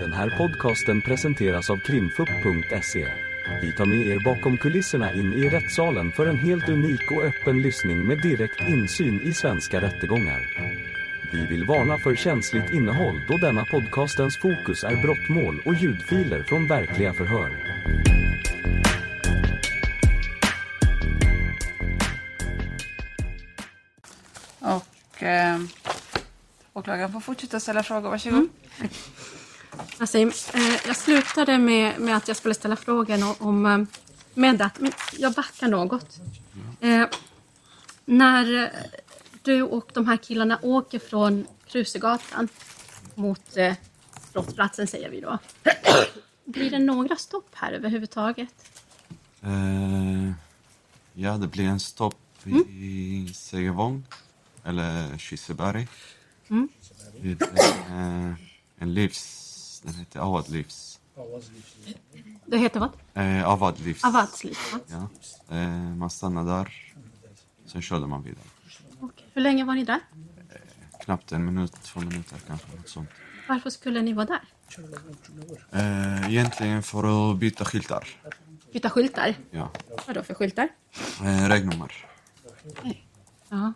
Den här podcasten presenteras av krimfupp.se. Vi tar med er bakom kulisserna in i rättssalen för en helt unik och öppen lyssning med direkt insyn i svenska rättegångar. Vi vill varna för känsligt innehåll då denna podcastens fokus är brottmål och ljudfiler från verkliga förhör. Och eh, åklagaren får fortsätta ställa frågor. Varsågod. Nassim, eh, jag slutade med, med att jag skulle ställa frågan om, eh, Medat. Men jag backar något. Eh, när du och de här killarna åker från Krusegatan mot eh, brottsplatsen, säger vi då. Blir det några stopp här överhuvudtaget? Eh, ja, det blir en stopp i Segevång, eller Kiseberg. Mm. Vid eh, en livs... Den heter Avad livs. Det heter vad? Eh, Avad livs. Avadsliv, va? Ja. Eh, man stannar där, sen körde man vidare. Okej. Hur länge var ni där? Knappt en minut, två minuter kanske, något sånt. Varför skulle ni vara där? Eh, egentligen för att byta skyltar. Byta skyltar? Ja. Vad då för skyltar? Eh, regnummer. Ja.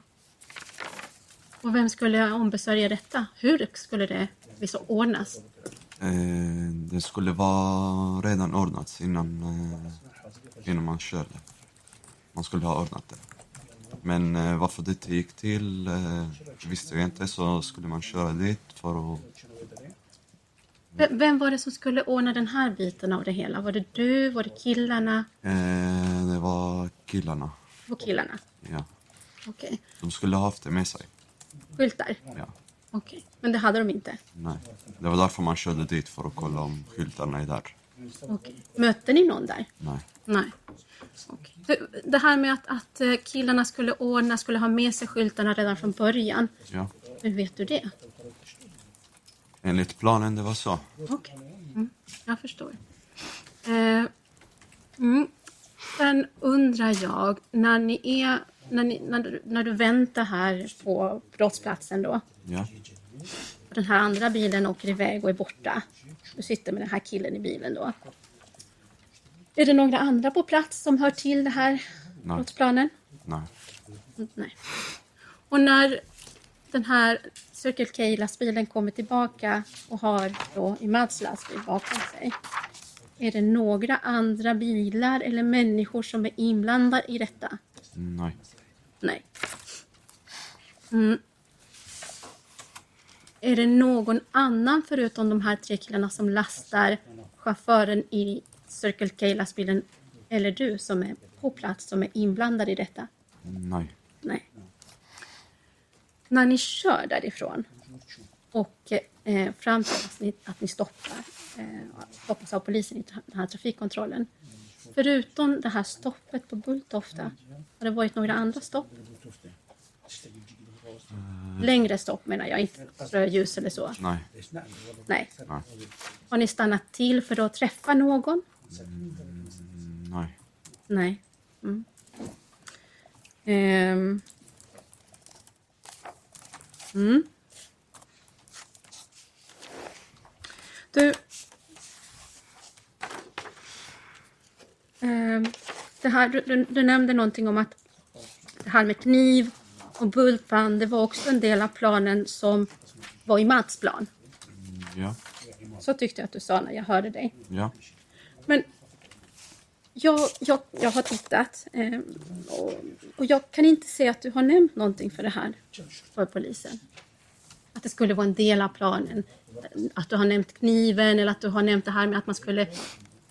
Och vem skulle ombesörja detta? Hur skulle det liksom ordnas? Eh, det skulle vara redan ordnat innan, eh, innan man körde. Man skulle ha ordnat det. Men eh, varför det inte gick till visste jag inte, så skulle man köra dit för att... V- Vem var det som skulle ordna den här biten av det hela? Var det du? Var det killarna? Det var killarna. Och killarna? Ja. Okej. De skulle ha haft det med sig. Skyltar? Ja. Okej. Men det hade de inte? Nej. Det var därför man körde dit, för att kolla om skyltarna är där. Okej. Mötte ni någon där? Nej. Nej. Du, Det här med att, att eh, killarna skulle ordna, skulle ha med sig skyltarna redan från början. Ja. Hur vet du det? Enligt planen, det var så. Okej. Mm, jag förstår. Eh, mm. Sen undrar jag, när ni är... När, ni, när, du, när du väntar här på brottsplatsen då. Ja. Den här andra bilen åker iväg och är borta. Du sitter med den här killen i bilen då. Är det några andra på plats som hör till det här Nej. brottsplanen? Nej. Nej. Och när den här Circle K-lastbilen kommer tillbaka och har då Imads lastbil bakom sig. Är det några andra bilar eller människor som är inblandade i detta? Nej. Nej. Mm. Är det någon annan förutom de här tre killarna som lastar chauffören i Circle K-lastbilen eller du som är på plats som är inblandad i detta? Nej. Nej. När ni kör därifrån och eh, fram till att ni, att ni stoppar, eh, stoppas av polisen i den här trafikkontrollen. Förutom det här stoppet på Bulltofta, har det varit några andra stopp? Längre stopp menar jag, inte rödljus eller så. Nej. Nej. Nej. Har ni stannat till för att träffa någon? Nej. Nej. Mm. Ehm. Mm. Du. Ehm, det här, du, du, du nämnde någonting om att det här med kniv och bultband, det var också en del av planen som var i Mats plan. Ja. Så tyckte jag att du sa när jag hörde dig. Ja. Men jag, jag, jag har tittat eh, och, och jag kan inte se att du har nämnt någonting för det här för polisen. Att det skulle vara en del av planen. Att du har nämnt kniven eller att du har nämnt det här med att man skulle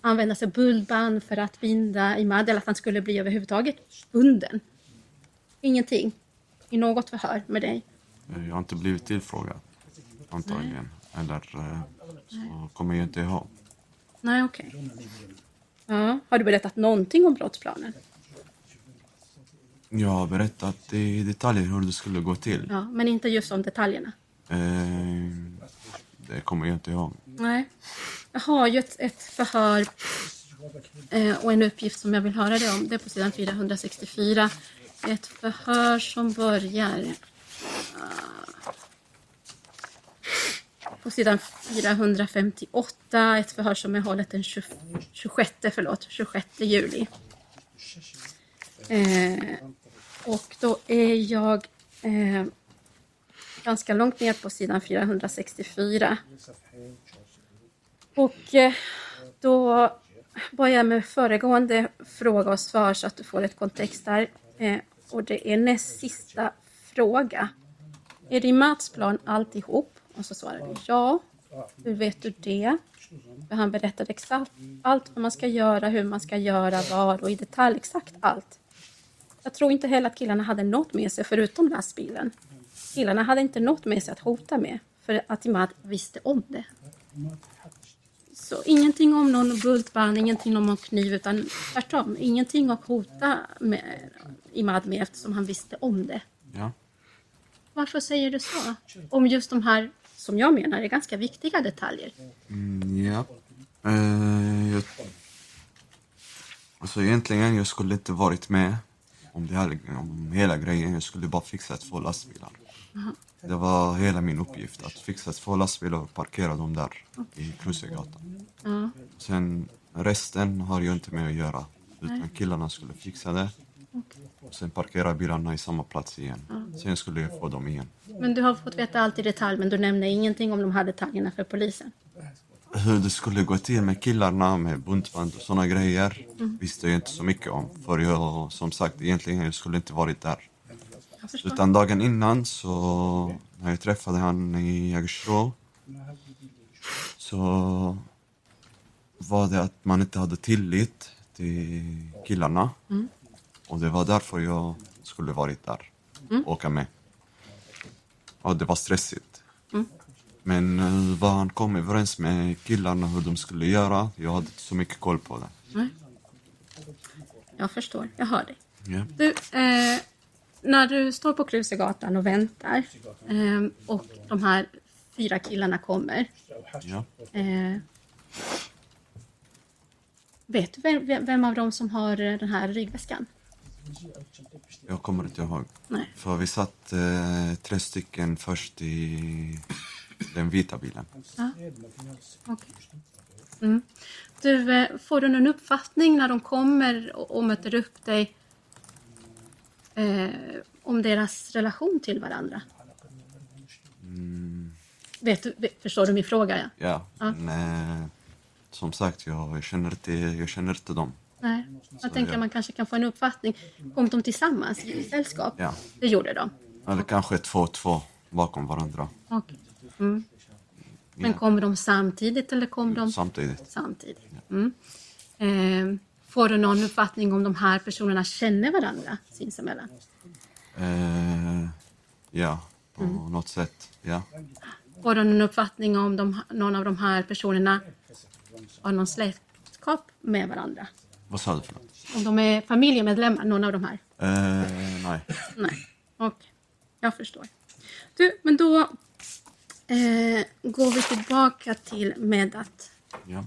använda sig av bullband för att binda Imad eller att han skulle bli överhuvudtaget bunden. Ingenting i något förhör med dig. Jag har inte blivit tillfrågad, antagligen. Eller eh, så kommer jag inte ihåg. Nej, okej. Ja. Har du berättat någonting om brottsplanen? Jag har berättat i detaljer hur det skulle gå till. Ja, men inte just om detaljerna. Eh, det kommer jag inte ihåg. Nej. Jag har ju ett, ett förhör eh, och en uppgift som jag vill höra dig om. Det är på sidan 464. Ett förhör som börjar... Eh, på sidan 458, ett förhör som är hållet den 26, förlåt, 26 juli. Eh, och då är jag eh, ganska långt ner på sidan 464. Och eh, då börjar jag med föregående fråga och svar så att du får ett kontext där. Eh, och det är näst sista fråga. Är det i plan alltihop? Och så svarar du ja. Hur vet du det? För han berättade exakt allt vad man ska göra, hur man ska göra, var och i detalj exakt allt. Jag tror inte heller att killarna hade något med sig förutom lastbilen. Killarna hade inte något med sig att hota med för att Imad visste om det. Så ingenting om någon bultband, ingenting om någon kniv utan tvärtom. Ingenting att hota med Imad med eftersom han visste om det. Ja. Varför säger du så? Om just de här, som jag menar, är ganska viktiga detaljer. Mm, ja. Eh, jag... Alltså egentligen, jag skulle inte varit med om, det här, om hela grejen. Jag skulle bara fixa två lastbilar. Det var hela min uppgift, att fixa två lastbilar och parkera dem där i Krusegatan. Ja, Sen resten har jag inte med att göra. Utan killarna skulle fixa det. Och sen parkera bilarna i samma plats igen. Sen skulle jag få dem igen. men du har fått veta allt i detalj men du nämner ingenting om de här detaljerna för polisen. Hur det skulle gå till med killarna, med buntband och såna grejer visste jag inte så mycket om. För jag, som sagt, egentligen jag skulle inte varit där. Utan dagen innan så, när jag träffade han i Jägersro så var det att man inte hade tillit till killarna. Och det var därför jag skulle varit där, åka med. Och det var stressigt. Men eh, vad han kom överens med killarna hur de skulle göra, jag hade inte så mycket koll på det. Jag förstår, jag hör dig. Ja. Du, eh, när du står på Krusegatan och väntar eh, och de här fyra killarna kommer. Ja. Eh, vet du vem, vem- av dem som har eh, den här ryggväskan? Jag kommer inte ihåg. Nej. För vi satt eh, tre stycken först i den vita bilen. Okej. Mm. Du, eh, får du någon uppfattning när de kommer och, och möter upp dig eh, om deras relation till varandra? Vet du, förstår du min fråga? Ja? Ja, Ja. men som sagt, jag, jag, känner inte, jag känner inte dem. Nej. Jag tänker ja. man kanske kan få en uppfattning. Kom de tillsammans i sällskap? Ja. Det gjorde de. Eller kanske två och två bakom varandra. Okej. Mm. Men kom de samtidigt eller kom de Samtidigt. samtidigt? Mm. Eh, får du någon uppfattning om de här personerna känner varandra sinsemellan? Eh, ja, på något sätt. Ja. Får du någon uppfattning om de, någon av de här personerna har någon släktskap med varandra? Vad sa du för något? Om de är familjemedlemmar, någon av de här? Eh, nej. Nej, okej. Jag förstår. Du, men då eh, går vi tillbaka till Medat. Ja.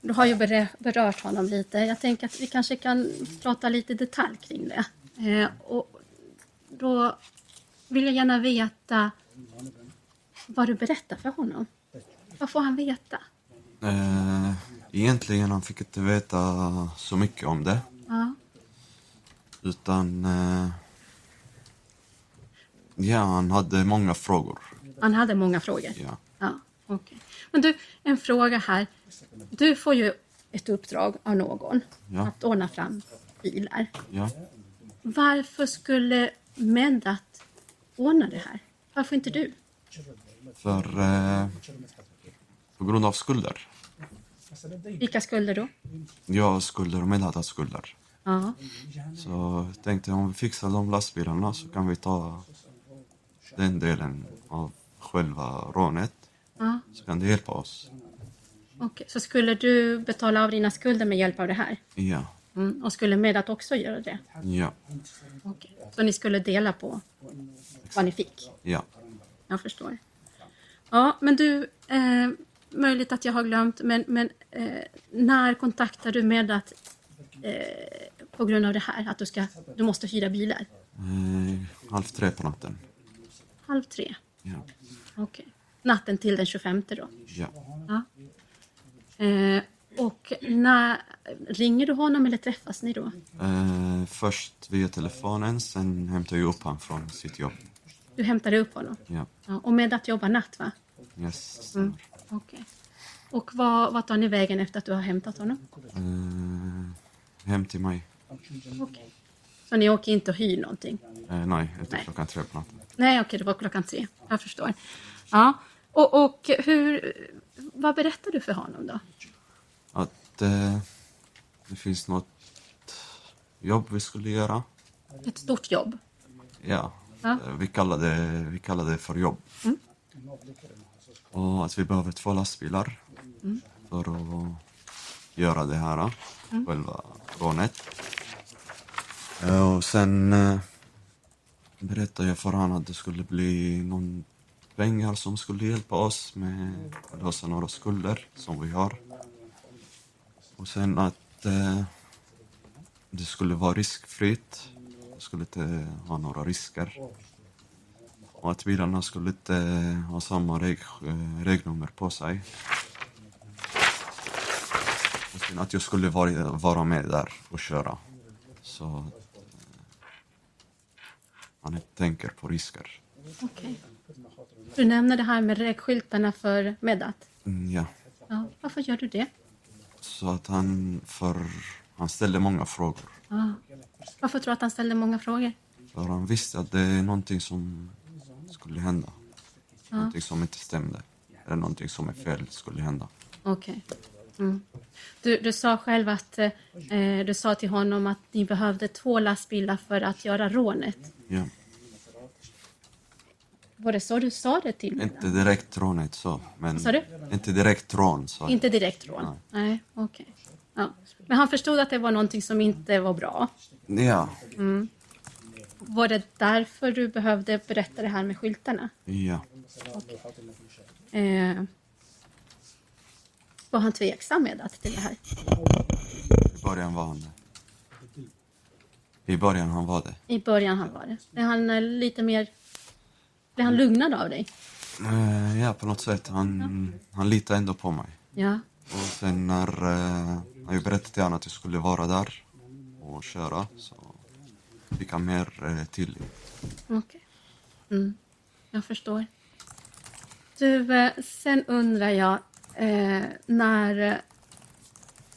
Du har ju berö- berört honom lite. Jag tänker att vi kanske kan prata lite detalj kring det. Eh, och då vill jag gärna veta vad du berättar för honom. Vad får han veta? Eh, egentligen han fick inte veta så mycket om det. Ja, Utan... Eh, ja, han hade många frågor. han hade många frågor. Ja. Ja, okej. Men du, en fråga här. Du får ju ett uppdrag av någon Ja. att ordna fram bilar. Ja. Varför skulle Medat ordna det här? Varför inte du? För... Eh, på grund av skulder. Vilka skulder då? Jag skulder och Medhat har skulder. Ja, Så jag tänkte om vi fixar de lastbilarna så kan vi ta den delen av själva rånet. Ja. Så kan det hjälpa oss. okej. Så skulle du betala av dina skulder med hjälp av det här? Ja. Mm. Och skulle Medat också göra det? Ja. Okej. Så ni skulle dela på vad ni fick? Ja. Jag förstår. Ja, men du, eh, möjligt att jag har glömt, men, men eh, när kontaktar du med att eh, på grund av det här, att du, ska, du måste hyra bilar? Eh, halv tre på natten. Halv tre? Ja. Okej. Natten till den 25 då? Ja. Ja. Eh, och när ringer du honom eller träffas ni då? Eh, först via telefonen, sen hämtade jag upp honom från sitt jobb. Du hämtade upp honom? Ja. Ja, och med att jobba natt va? Yes, stämmer. Okej. Och vad, vad tar ni vägen efter att du har hämtat honom? Eh, hem till mig. Okej. Så ni åker inte och hyr någonting? Eh, nej, efter Nej. klockan tre på natten. Nej, okej, det var klockan tre. Jag förstår. Ja, och, och hur, vad berättar du för honom då? Att eh, det finns något jobb vi skulle göra. Ett stort jobb? Ja, Ja. eh, vi kallade det, vi kallade det för jobb. Och att vi behöver två lastbilar för att göra det här, själva rånet. Eh, Och sen eh, berättade jag för honom att det skulle bli någon pengar som skulle hjälpa oss med att lösa några skulder som vi har. Och sen att eh, det skulle vara riskfritt. Det skulle inte ha några risker. Och att bilarna skulle inte eh, ha samma reg, eh, regnummer på sig. Och sen att jag skulle vara, vara med där och köra. Så att eh, man inte tänker på risker. Okay. Du nämner det här med räkskyltarna för Medat. Mm, ja. Ja, varför gör du det? Så att han, för han ställde många frågor. Ja. Varför tror du att han ställde många frågor? För han visste att det är någonting som skulle hända. Någonting som inte stämde. Eller någonting som är fel skulle hända. Okej. Mm. Du, du sa själv att eh, du sa till honom att ni behövde två lastbilar för att göra rånet. Ja. Var det så du sa det till mig? Inte direkt rånet så, men... Sa du? Inte direkt rån jag. Inte direkt rån? Nej, okej. Ja. Men han förstod att det var någonting som inte var bra. Ja, Var det därför du behövde berätta det här med skyltarna? ja. Eh, var han tveksam med att till det här? I början var han det. I början han var det. I början han var det. Är han eh, lite mer... Blev han lugnad av dig? Eh, Ja, på något sätt. Han, han litade ändå på mig. Ja. Och sen när, eh, när jag berättade till honom att jag skulle vara där och köra så fick han mer eh, tillit. Okej. Mm, jag förstår. Du, eh, sen undrar jag eh, när... eh,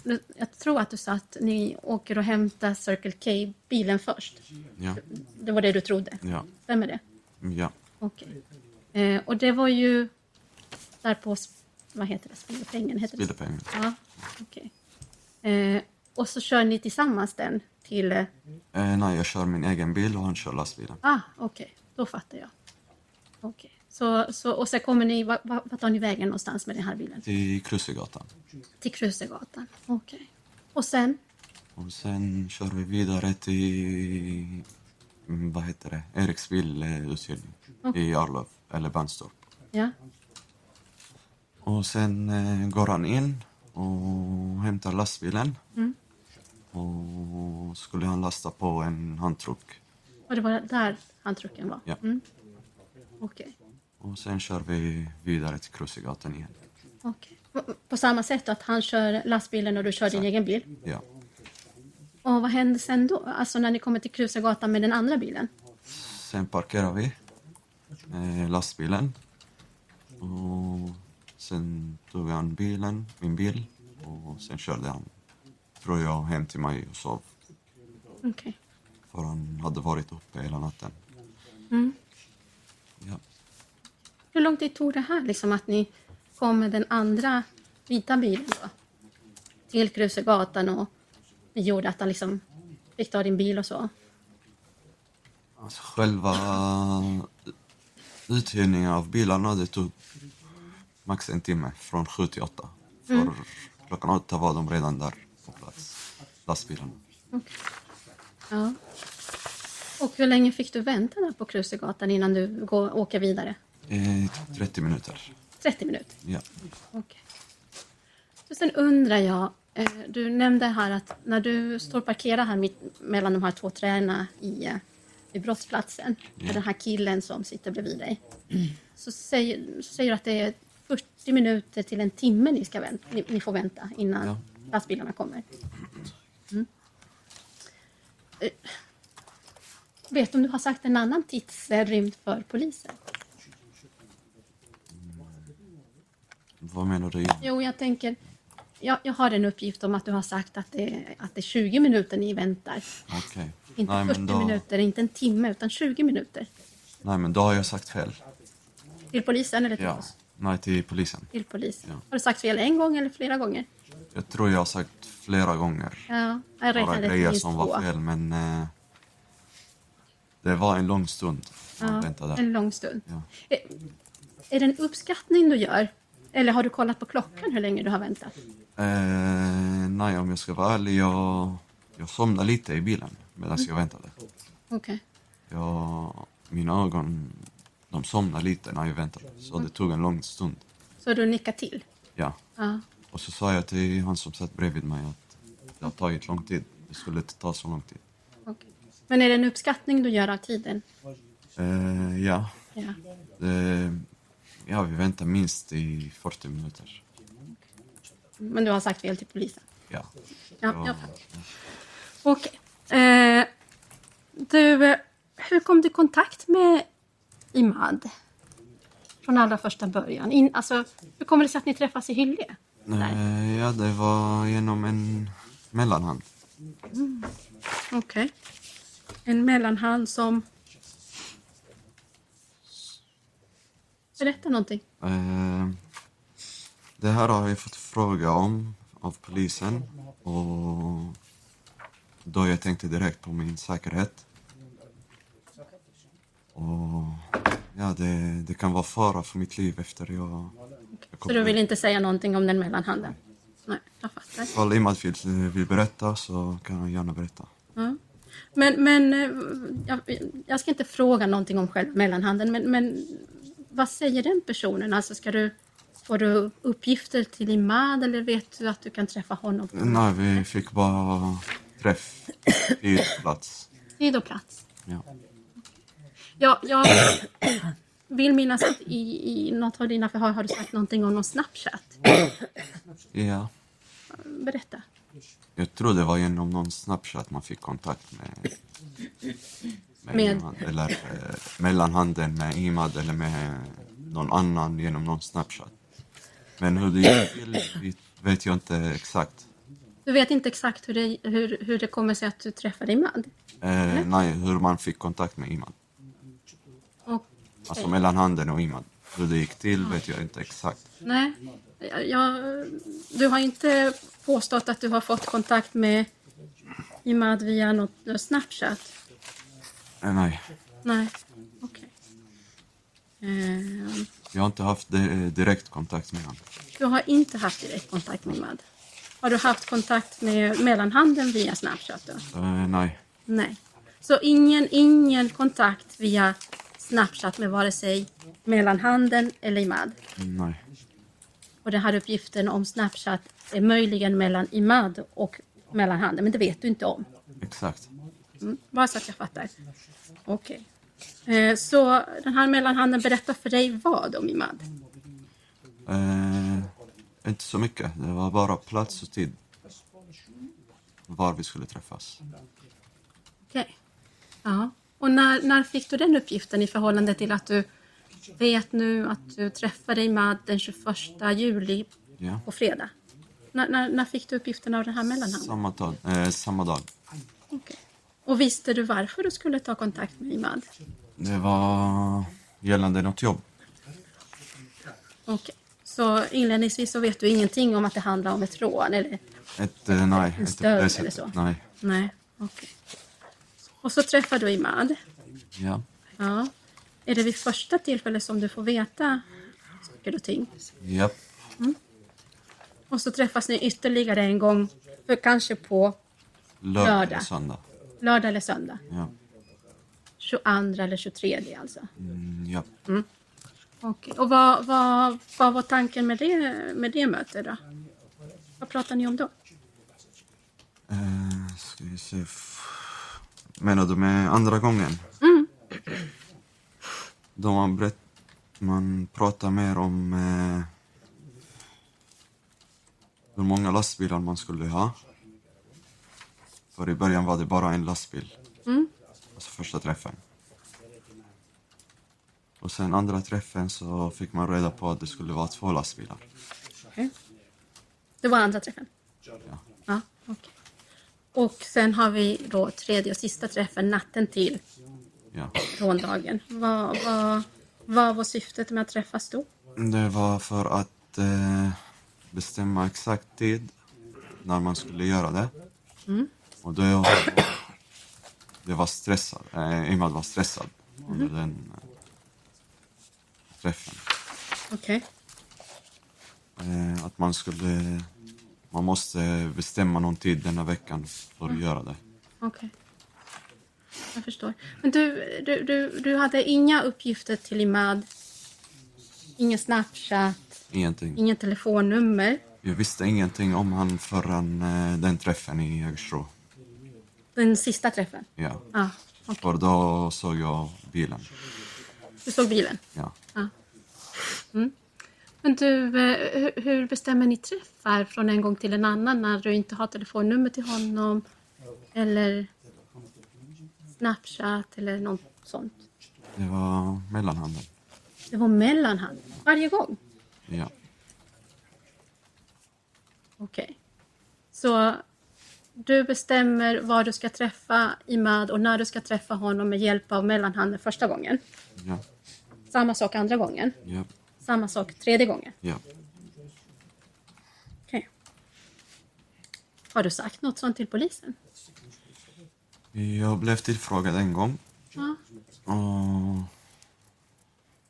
du- Jag tror att du sa att ni åker och hämtar Circle K-bilen först. Ja, Det var det du trodde? ja, Stämmer det? ja. Okej. Eh, och det var ju där på... Vad heter det? Spillepengen? Heter det? Ja, okej. Eh, och så kör ni tillsammans den till... Eh, Eh, nej, jag kör min egen bil och han kör lastbilen. Ah, okej. Då fattar jag. Okej. Så, så, och sen kommer ni... Vart va, vart tar ni vägen någonstans med den här bilen? Till Krusegatan. Till Krusegatan. Okej. Och sen? Och sen kör vi vidare till, mm, vad heter det, Eriksbil eh, uthyrning i Arlöv, eller Bernstorp. Ja. Och sen eh, går han in och hämtar lastbilen. Och skulle han lasta på en handtruck. Och det var där handtrucken var? Ja. Mm. Okej. Och sen kör vi vidare till Krusegatan igen. Okej. På- På samma sätt att han kör lastbilen och du kör din egen bil? Ja. Och vad händer sen då? Alltså när ni kommer till Krusegatan med den andra bilen? Sen parkerar vi eh, lastbilen. Och sen tog han bilen, min bil. Och sen körde han, tror jag, hem till mig och sov. Okej. För han hade varit uppe hela natten. Mm. Ja. Hur lång tid tog det här, liksom att ni kom med den andra vita bilen då? Till Krusegatan och det gjorde att han liksom fick ta din bil och så? Alltså själva uthyrningen av bilarna, det tog max en timme, från sju till åtta. För klockan åtta var de redan där på plats, lastbilarna. Ja. Och hur länge fick du vänta där på Krusegatan innan du går, åker vidare? Eh, 30 minuter. 30 minuter? Ja. Så sen undrar jag, eh, du nämnde här att när du står parkerad här mitt, mellan de här två träna i, eh, vid brottsplatsen, med den här killen som sitter bredvid dig, så säger, så säger du att det är 40 minuter till en timme ni, ska vänta, ni, ni får vänta innan Ja. lastbilarna kommer. Mm. Eh, Vet du om du har sagt en annan tidsrymd för polisen? Vad menar du? Jo, jag tänker... Jag, jag har en uppgift om att du har sagt att det, att det är 20 minuter ni väntar. Okej. Inte Nej, 40 men då, minuter, inte en timme, utan 20 minuter. nej, men då har jag sagt fel. Till polisen eller till Ja. oss? Nej, till polisen. Till polisen. Ja. Har du sagt fel en gång eller flera gånger? Jag tror jag har sagt flera gånger. Ja, jag Några räknade till grejer som två. var fel, men eh, det var en lång stund Ja, en lång stund. Ja. Är, är det en uppskattning du gör? Eller har du kollat på klockan hur länge du har väntat? Eh, nej, om jag ska vara ärlig, jag, jag somnade lite i bilen medan jag väntade. Okej. Jag, mina ögon, de somnade lite när jag väntade, så det tog en lång stund. Så du nickar till? Ja. Ja. Och så sa jag till han som satt bredvid mig att det har tagit lång tid. Det skulle inte ta så lång tid. okej. Men är det en uppskattning du gör av tiden? Eh, ja, Ja. det, ja, vi väntar minst i 40 minuter. Men du har sagt fel till polisen? Ja. Ja, jag fattar. Okej. Eh, du, hur kom du i kontakt med Imad? Från allra första början. In, alltså, hur kommer det sig att ni träffas i Hyllie? Eh, ja, det var genom en mellanhand. Okej. En mellanhand som... Berätta någonting. Eh, det här har jag fått fråga om av polisen och då jag tänkte direkt på min säkerhet. Och ja, det, det kan vara fara för mitt liv efter jag... jag Så du vill inte säga någonting om den mellanhanden? Nej, jag fattar. Ifall Imad vill, vill berätta så kan han gärna berätta. Ja. Men, men eh, jag, jag ska inte fråga någonting om själva mellanhanden, men, men vad säger den personen? Alltså ska du, får du uppgifter till Imad eller vet du att du kan träffa honom Nej, vi fick bara träff, tid, och plats? Ja. Ja, jag vill minnas att i, i något av dina förhör har du sagt någonting om någon Snapchat. ja. Berätta. Jag tror det var genom någon Snapchat man fick kontakt med, med, Med- Imad. Eller eh, mellanhanden med Imad eller med någon annan genom någon Snapchat. Men hur det gick till vet jag inte exakt. Du vet inte exakt hur det, hur, hur det kommer sig att du träffade Imad? Eh, nej, hur man fick kontakt med Imad. Och, Alltså mellanhanden och Imad. Hur det gick till vet jag inte exakt. nej, jag, du har inte påstått att du har fått kontakt med Imad via något något Snapchat? Eh, nej, Nej, okej. Ehm, jag har inte haft di- direkt kontakt med honom. Du har inte haft direkt kontakt med Imad? Har du haft kontakt med mellanhanden via Snapchat? Eh, nej, Nej. Så ingen, ingen kontakt via Snapchat med vare sig mellanhanden eller Imad? nej. Och den här uppgiften om Snapchat är möjligen mellan Imad och mellanhanden, men det vet du inte om. Exakt. Mm, bara så att jag fattar. Okej. Eh, så den här mellanhanden berättar för dig vad om Imad? Eh, inte så mycket. Det var bara plats och tid. Var vi skulle träffas. Okej. Ja. Och när, när fick du den uppgiften i förhållande till att du vet nu att du träffade Imad den 21 juli Ja. på fredag? När, när, när fick du uppgiften av den här mellanhanden? Samma dag. Eh, samma dag. Okej. Och visste du varför du skulle ta kontakt med Imad? Det var gällande något jobb. Okej. Så inledningsvis så vet du ingenting om att det handlar om ett rån? Eller? Ett, eh, nej, på stöld det eller så? Nej. Nej, okej. Och så träffar du Imad. Ja. Ja. Är det vid första tillfället som du får veta saker och ting? Japp. Och så träffas ni ytterligare en gång, för kanske på Lördag Lördag. eller söndag. lördag eller söndag. Ja. 22 eller 23 alltså. Mm, japp. Okej. Och vad, vad, vad var tanken med det, med det mötet då? Vad pratar ni om då? Eh, ska vi se. Menar du med andra gången? Mm. Då man berätt... man pratar mer om eh, hur många lastbilar man skulle ha. För i början var det bara en lastbil. Alltså första träffen. Och sen andra träffen så fick man reda på att det skulle vara två lastbilar. Okej. Det var andra träffen? Ja. Ja, okej. Och sen har vi då tredje och sista träffen natten till Ja. råndagen. Vad, vad, vad var syftet med att träffas då? Det var för att eh, bestämma exakt tid när man skulle göra det. Och då, det var stressad, eh, Imad var stressad under den eh, träffen. Okej. Eh, att man skulle, man måste bestämma någon tid denna veckan för att göra det. Okej. Jag förstår. Men du, du, du, du hade inga uppgifter till Imad? Ingen Snapchat? Ingenting. Ingen telefonnummer? Jag visste ingenting om han förrän eh, den träffen i Jägersro. Den sista träffen? Ja. Ja, okej. För då såg jag bilen. Du såg bilen? Ja. Men du, eh, hur- bestämmer ni träffar från en gång till en annan när du inte har telefonnummer till honom? Eller Snapchat eller något sånt? Det var mellanhanden. Det var mellanhand varje gång? Ja. Okej. Så du bestämmer var du ska träffa Imad och när du ska träffa honom med hjälp av mellanhanden första gången. Ja. Samma sak andra gången. Ja. Samma sak tredje gången. Ja. Okej. Har du sagt något sånt till polisen? Jag blev tillfrågad en gång Ja. och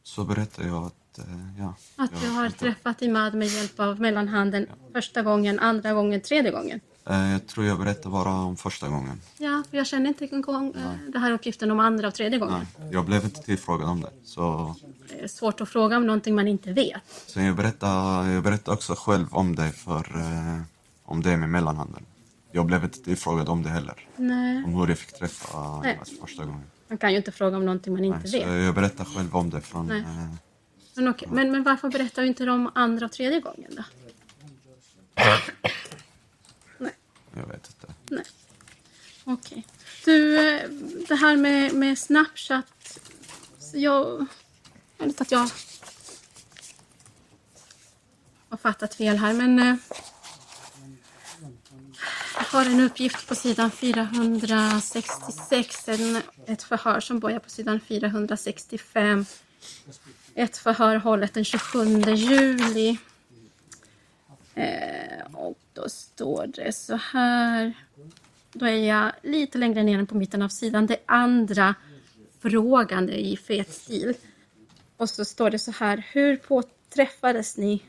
så berättade jag att, eh, ja. Att jag, du har träffat Imad med hjälp av mellanhanden första gången, andra gången, tredje gången? Eh, jag tror jag berättade bara om första gången. Ja, för jag känner inte en gång eh, den här uppgiften om andra och tredje gången. Nej, jag blev inte tillfrågad om det. Så Det är svårt att fråga om någonting man inte vet. sen jag berättade, jag berättade också själv om det för, om det med mellanhanden. Jag blev inte tillfrågad om det heller. Nej, Om hur jag fick träffa Nej. Jonas första gången. man kan ju inte fråga om någonting man inte Nej, vet. jag berättade själv om det från... Nej. Men, okej, men, men varför berättar inte om andra och tredje gången då? Nej, jag vet inte. nej. Okej. Du, eh, det här med, med Snapchat. så Jag... Jag vet att jag har fattat fel här, men... eh, Jag har en uppgift på sidan 466, en, ett förhör som börjar på sidan 465. Ett förhör hållet den 27 juli. Eh, och då står det så här. Då är jag lite längre ner på mitten av sidan. Det andra frågande i fet stil. Och så står det så här. Hur påträffades ni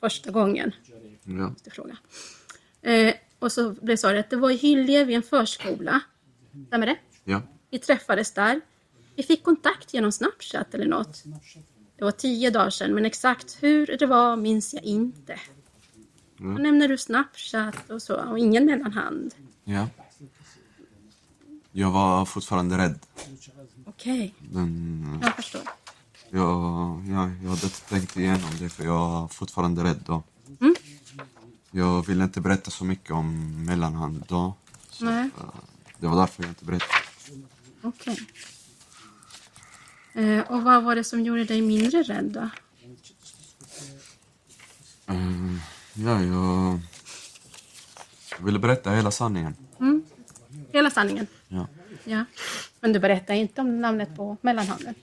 första gången? Ja. fråga. Eh, och så blev svaret, det var i Hyllie vid en förskola. Stämmer det? ja. Vi träffades där. Vi fick kontakt genom Snapchat eller något. Det var tio dagar sedan, men exakt hur det var minns jag inte. Då nämner du Snapchat och så, och ingen mellanhand. Ja. Jag var fortfarande rädd. Okej, Den, jag förstår. jag, jag, jag hade inte tänkt igenom det för jag var fortfarande rädd då. Mm. Jag ville inte berätta så mycket om mellanhand då. Så, Nej. eh, det var därför jag inte berättade. Okej. Eh, och vad var det som gjorde dig mindre rädd då? Eh, ja, jag, jag ville berätta hela sanningen. Hela sanningen? Ja. Ja. Men du berättar inte om namnet på mellanhanden?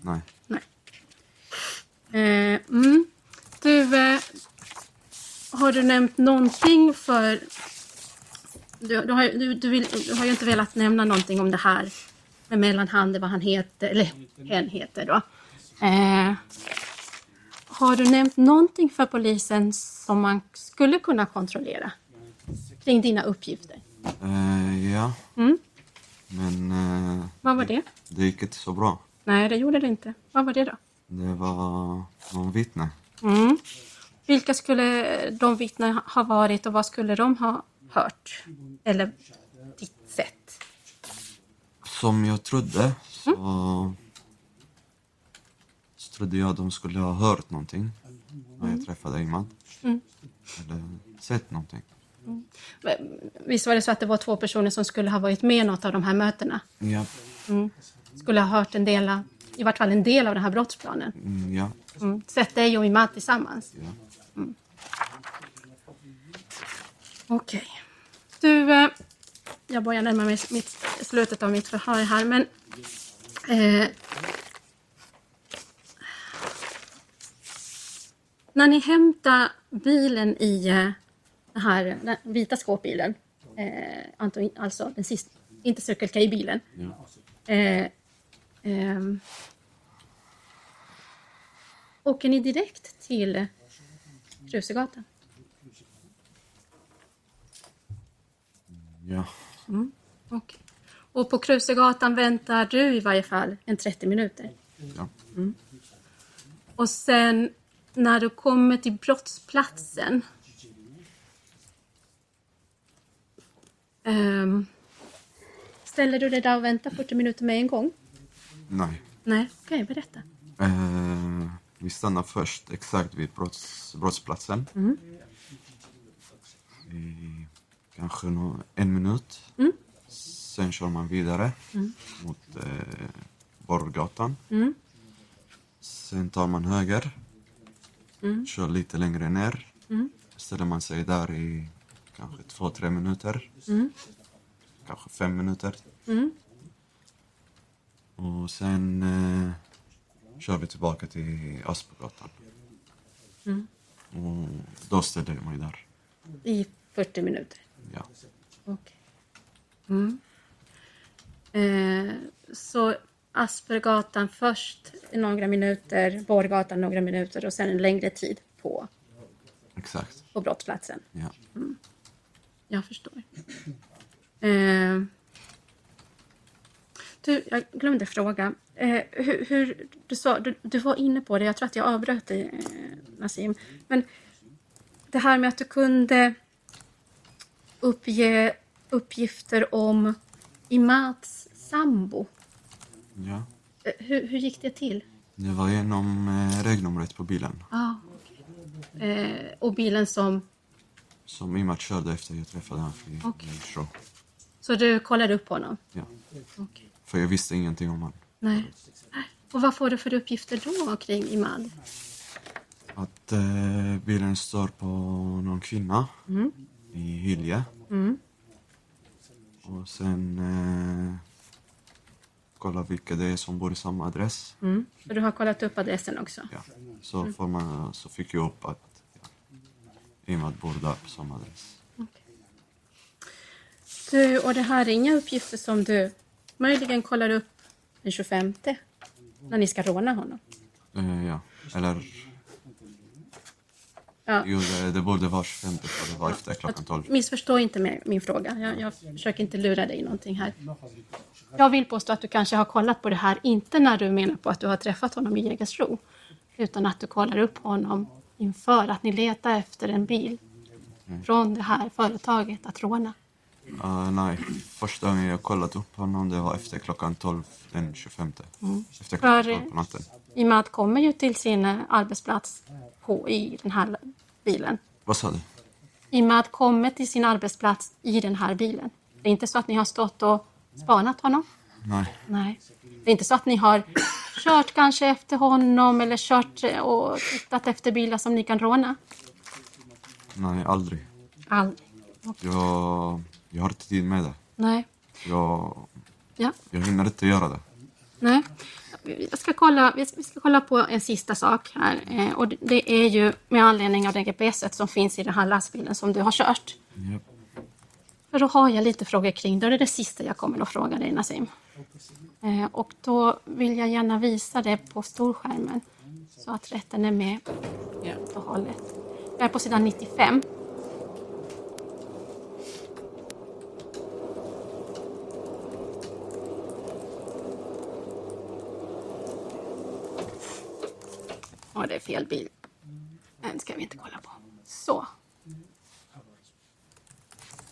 Nej. Nej. Eh, mm. Du, eh, har du nämnt någonting för... Du, du, har, du, du, vill, du har ju inte velat nämna någonting om det här med mellanhanden, vad han heter, eller hen heter då. Eh, har du nämnt någonting för polisen som man skulle kunna kontrollera kring dina uppgifter? Eh, ja. Mm. Men eh, Vad var det? det gick inte så bra. Nej, det gjorde det inte. Vad var det då? Det var någon vittne. Mm. Vilka skulle de vittnen ha varit och vad skulle de ha hört? Eller? Som jag trodde så trodde jag de skulle ha hört någonting när jag träffade Imad. Eller sett någonting. Visst var det så att det var två personer som skulle ha varit med i något av de här mötena? Ja. Skulle ha hört en del, av, i vart fall en del av den här brottsplanen? Mm, ja. Mm. Sett dig och Imad tillsammans? ja. Okej. Du, eh, jag börjar närma mig mitt, slutet av mitt förhör här, men... Eh, när ni hämtar bilen i eh, den här den vita skåpbilen, eh, alltså den sista, inte Circle K-bilen. ja. Eh, ehm, åker ni direkt till Krusegatan? ja. Okej. Och på Krusegatan väntar du i varje fall en 30 minuter. ja. Och sen när du kommer till brottsplatsen ehm, Ställer du dig där och väntar 40 minuter med en gång? Nej. Nej, okej, berätta. Eh, vi stannar först exakt vid brotts, brottsplatsen. I kanske nå, en minut. Sen kör man vidare mot eh, Borggatan. Sen tar man höger. Kör lite längre ner. Ställer man sig där i kanske två, tre minuter. Kanske fem minuter. Och sen eh, kör vi tillbaka till Aspergatan. Och då ställer jag mig där. I 40 minuter. Ja. Okej. Mm. Eh, så Aspergatan först i några minuter, Borggatan några minuter och sen en längre tid på, Exakt. på brottsplatsen. Ja. Jag förstår. Eh, du, jag glömde fråga. Eh, hur, hur, du, sa, du, du var inne på det, jag tror att jag avbröt dig, eh, Nassim. Men det här med att du kunde uppge uppgifter om Imads sambo. ja. Eh, hur, hur gick det till? Det var genom eh, regnumret på bilen. Ah, okej. eh, och bilen som... Som Imad körde efter jag träffade honom i show. Så du kollade upp honom? Ja. Okej. För jag visste ingenting om honom. Nej. Och vad får du för uppgifter då kring Imad? Att eh, bilen står på någon kvinna i Hylje. Och sen eh, kolla vilka det är som bor i samma adress. Mm. Du har kollat upp adressen också? Ja. Så, får man, så fick jag upp att ja, bor där på samma adress. Du, och det här är inga uppgifter som du möjligen kollar upp den 25 när ni ska råna honom? Eh, ja, eller Ja. jo, det, det borde vara 25 för det var efter klockan 12. Missförstå inte min, min fråga. Jag, jag försöker inte lura dig i någonting här. Jag vill påstå att du kanske har kollat på det här, inte när du menar på att du har träffat honom i Jägersro, utan att du kollar upp honom inför att ni letar efter en bil från det här företaget att råna. Ah, nej, första gången jag kollat upp honom det var efter klockan 12 den 25. Efter klockan För- 12 på natten. Imad kommer ju till sin eh, arbetsplats på, i den här bilen. Vad sa du? Imad kommer till sin arbetsplats i den här bilen. Det är inte så att ni har stått och spanat honom. Nej, Nej. Det är inte så att ni har kört kanske efter honom eller kört eh, och tittat efter bilar som ni kan råna? nej aldrig. Aldrig. Jag, jag har inte tid med det. Nej. Jag, Ja. jag hinner inte göra det. Nej. Jag ska kolla, vi ska- kolla på en sista sak här. Eh, och det- är ju med anledning av det GPS som finns i den här lastbilen som du har kört. Japp. För då har jag lite frågor kring det. och Det är det sista jag kommer att fråga dig Nassim. Eh, och då vill jag gärna visa det på storskärmen. Så att rätten är med helt och hållet. Jag är på sidan 95. Ja, det är fel bil. Den ska vi inte kolla på. Så.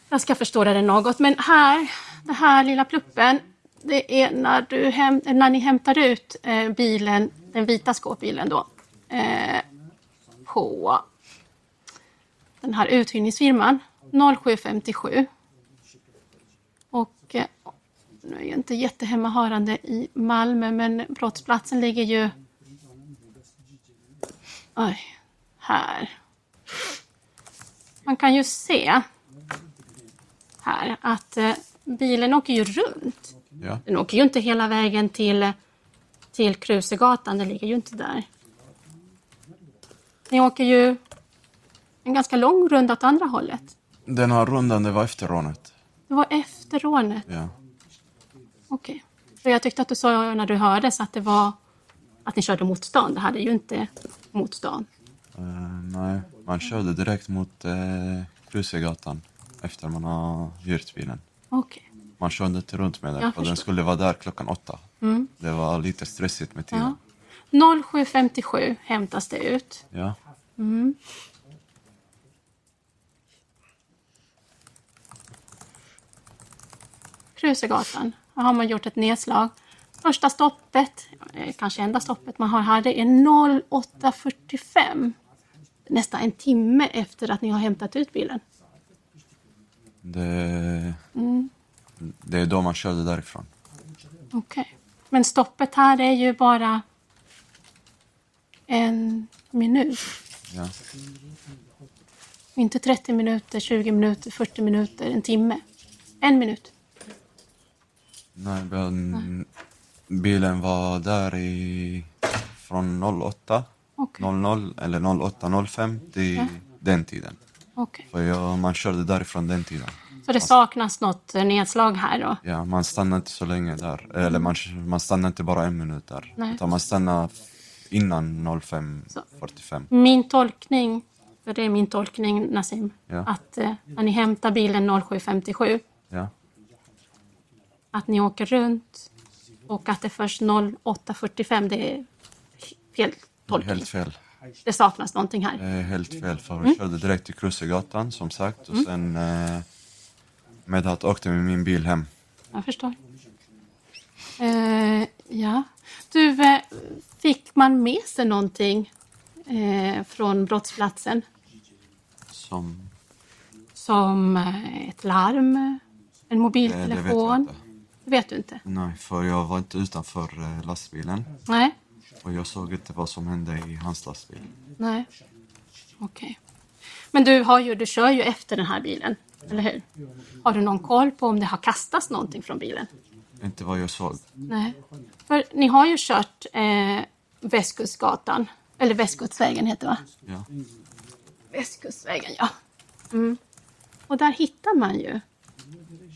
Jag ska förstora det något, men här, den här lilla pluppen, det är när, du häm, när ni hämtar ut eh, bilen, den vita skåpbilen då, eh, på den här uthyrningsfirman 0757. Och eh, nu är jag inte jättehemmahörande i Malmö, men brottsplatsen ligger ju... Oj, här. Man kan ju se här att eh, bilen åker ju runt. Ja. Den åker ju inte hela vägen till, till Krusegatan, den ligger ju inte där. Ni åker ju en ganska lång runda åt andra hållet. Den här rundan, det var efter rånet. Det var efter rånet. Ja. Okej. För jag tyckte att du sa när du hördes att det var att ni körde mot stan. Det hade ju inte mot stan. Eh, nej, man körde direkt mot uh, Krusegatan efter man har hyrt bilen. Okej. Man körde inte runt med den, Jag för den skulle vara där klockan åtta. Mm. Det var lite stressigt med tiden. Ja. 07.57 hämtas det ut. Ja. Krusegatan. Här har man gjort ett nedslag. Första stoppet, eh, kanske enda stoppet man har här, det är 08.45. Nästan en timme efter att ni har hämtat ut bilen. Det, Mm. det är då man körde därifrån. Okej. Men stoppet här är ju bara en minut. Ja. Inte 30 minuter, 20 minuter, 40 minuter, en timme. En minut. Nej, men bilen var där i, från 08, Okej. 00 eller 08.05 till Ja. den tiden. Okej. För jag, man körde därifrån den tiden. Så det saknas något eh, nedslag här då? Ja, man stannade inte så länge där. Eller man, man stannade inte bara en minut där. Nej. Utan man stannade innan 05.45. Min tolkning, för det är min tolkning Nassim, Ja. att eh, när ni hämtar bilen 07.57, Ja. att ni åker runt och att det först 08.45, det är fel tolkning. helt fel. Det saknas någonting här. Det är helt fel. För Mm. vi körde direkt till Krusegatan som sagt. Och sen eh, Medhat åkte med min bil hem. Jag förstår. Eh, ja. Du, eh, fick man med sig någonting eh, från brottsplatsen? Som... Som eh, ett larm, en Eh, jag mobiltelefon? Det vet du inte? Nej, för jag var inte utanför eh, lastbilen. Nej. Och jag såg inte vad som hände i hans lastbil. Nej. Okej. Men du, har ju, du kör ju efter den här bilen, eller hur? Har du någon koll på om det har kastats någonting från bilen? Inte vad jag såg. Nej. För ni har ju kört eh, Västkustgatan, eller Västkustsvägen heter det va? Ja. Västkustvägen, ja. Mm. Och där hittar man ju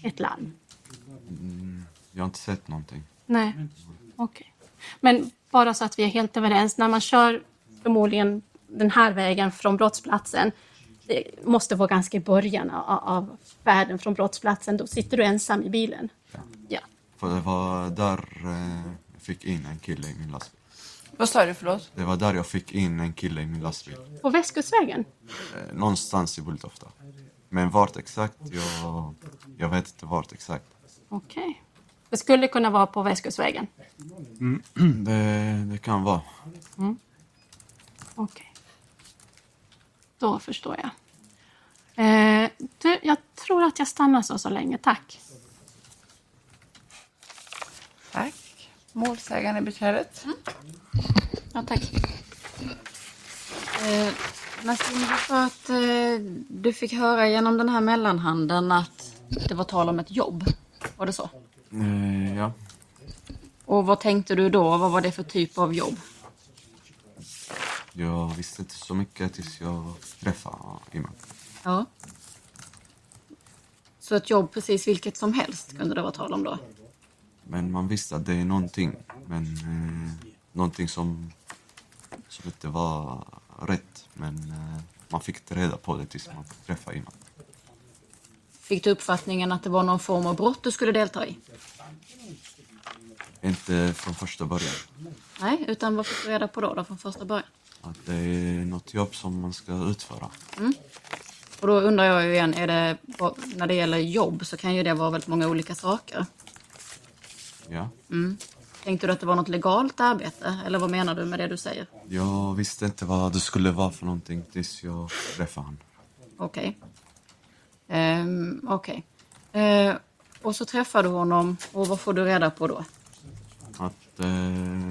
ett larm. Jag har inte sett någonting. Nej, okej. Men bara så att vi är helt överens, när man kör förmodligen den här vägen från brottsplatsen, det måste vara ganska i början av, färden från brottsplatsen, då sitter du ensam i bilen. Ja. Ja. För det var där eh, jag fick in en kille i min lastbil. Vad sa du, förlåt? Det var där jag fick in en kille i min lastbil. På Västkustvägen? Eh, någonstans i Bulltofta. Men vart exakt, jag, jag vet inte vart exakt. Okej. Det skulle kunna vara på Västkustvägen? Det, det kan vara. Okej. Då förstår jag. Eh, du, jag tror att jag stannar så så länge, tack. Tack. Målsägande beträdet. Ja, tack. Eh, Nassim, du sa att eh, du fick höra genom den här mellanhanden att det var tal om ett jobb. Var det så? Eh, ja. Och vad tänkte du då? Vad var det för typ av jobb? Jag visste inte så mycket tills jag träffade Iman. Ja. Så ett jobb precis vilket som helst kunde det vara tal om då? Men man visste att det är någonting. Men eh, någonting som, som inte var rätt. Men eh, man fick inte reda på det tills man träffade Iman. Fick du uppfattningen att det var någon form av brott du skulle delta i? Inte från första början. Nej, utan vad fick du reda på då, då från första början? Att det är något jobb som man ska utföra. Och då undrar jag ju igen, är det, när det gäller jobb så kan ju det vara väldigt många olika saker. Ja. Tänkte du att det var något legalt arbete? Eller vad menar du med det du säger? Jag visste inte vad det skulle vara för någonting tills jag träffade honom. Okej. Ehm, Okej. Eh, och så träffar du honom och vad får du reda på då? Att eh,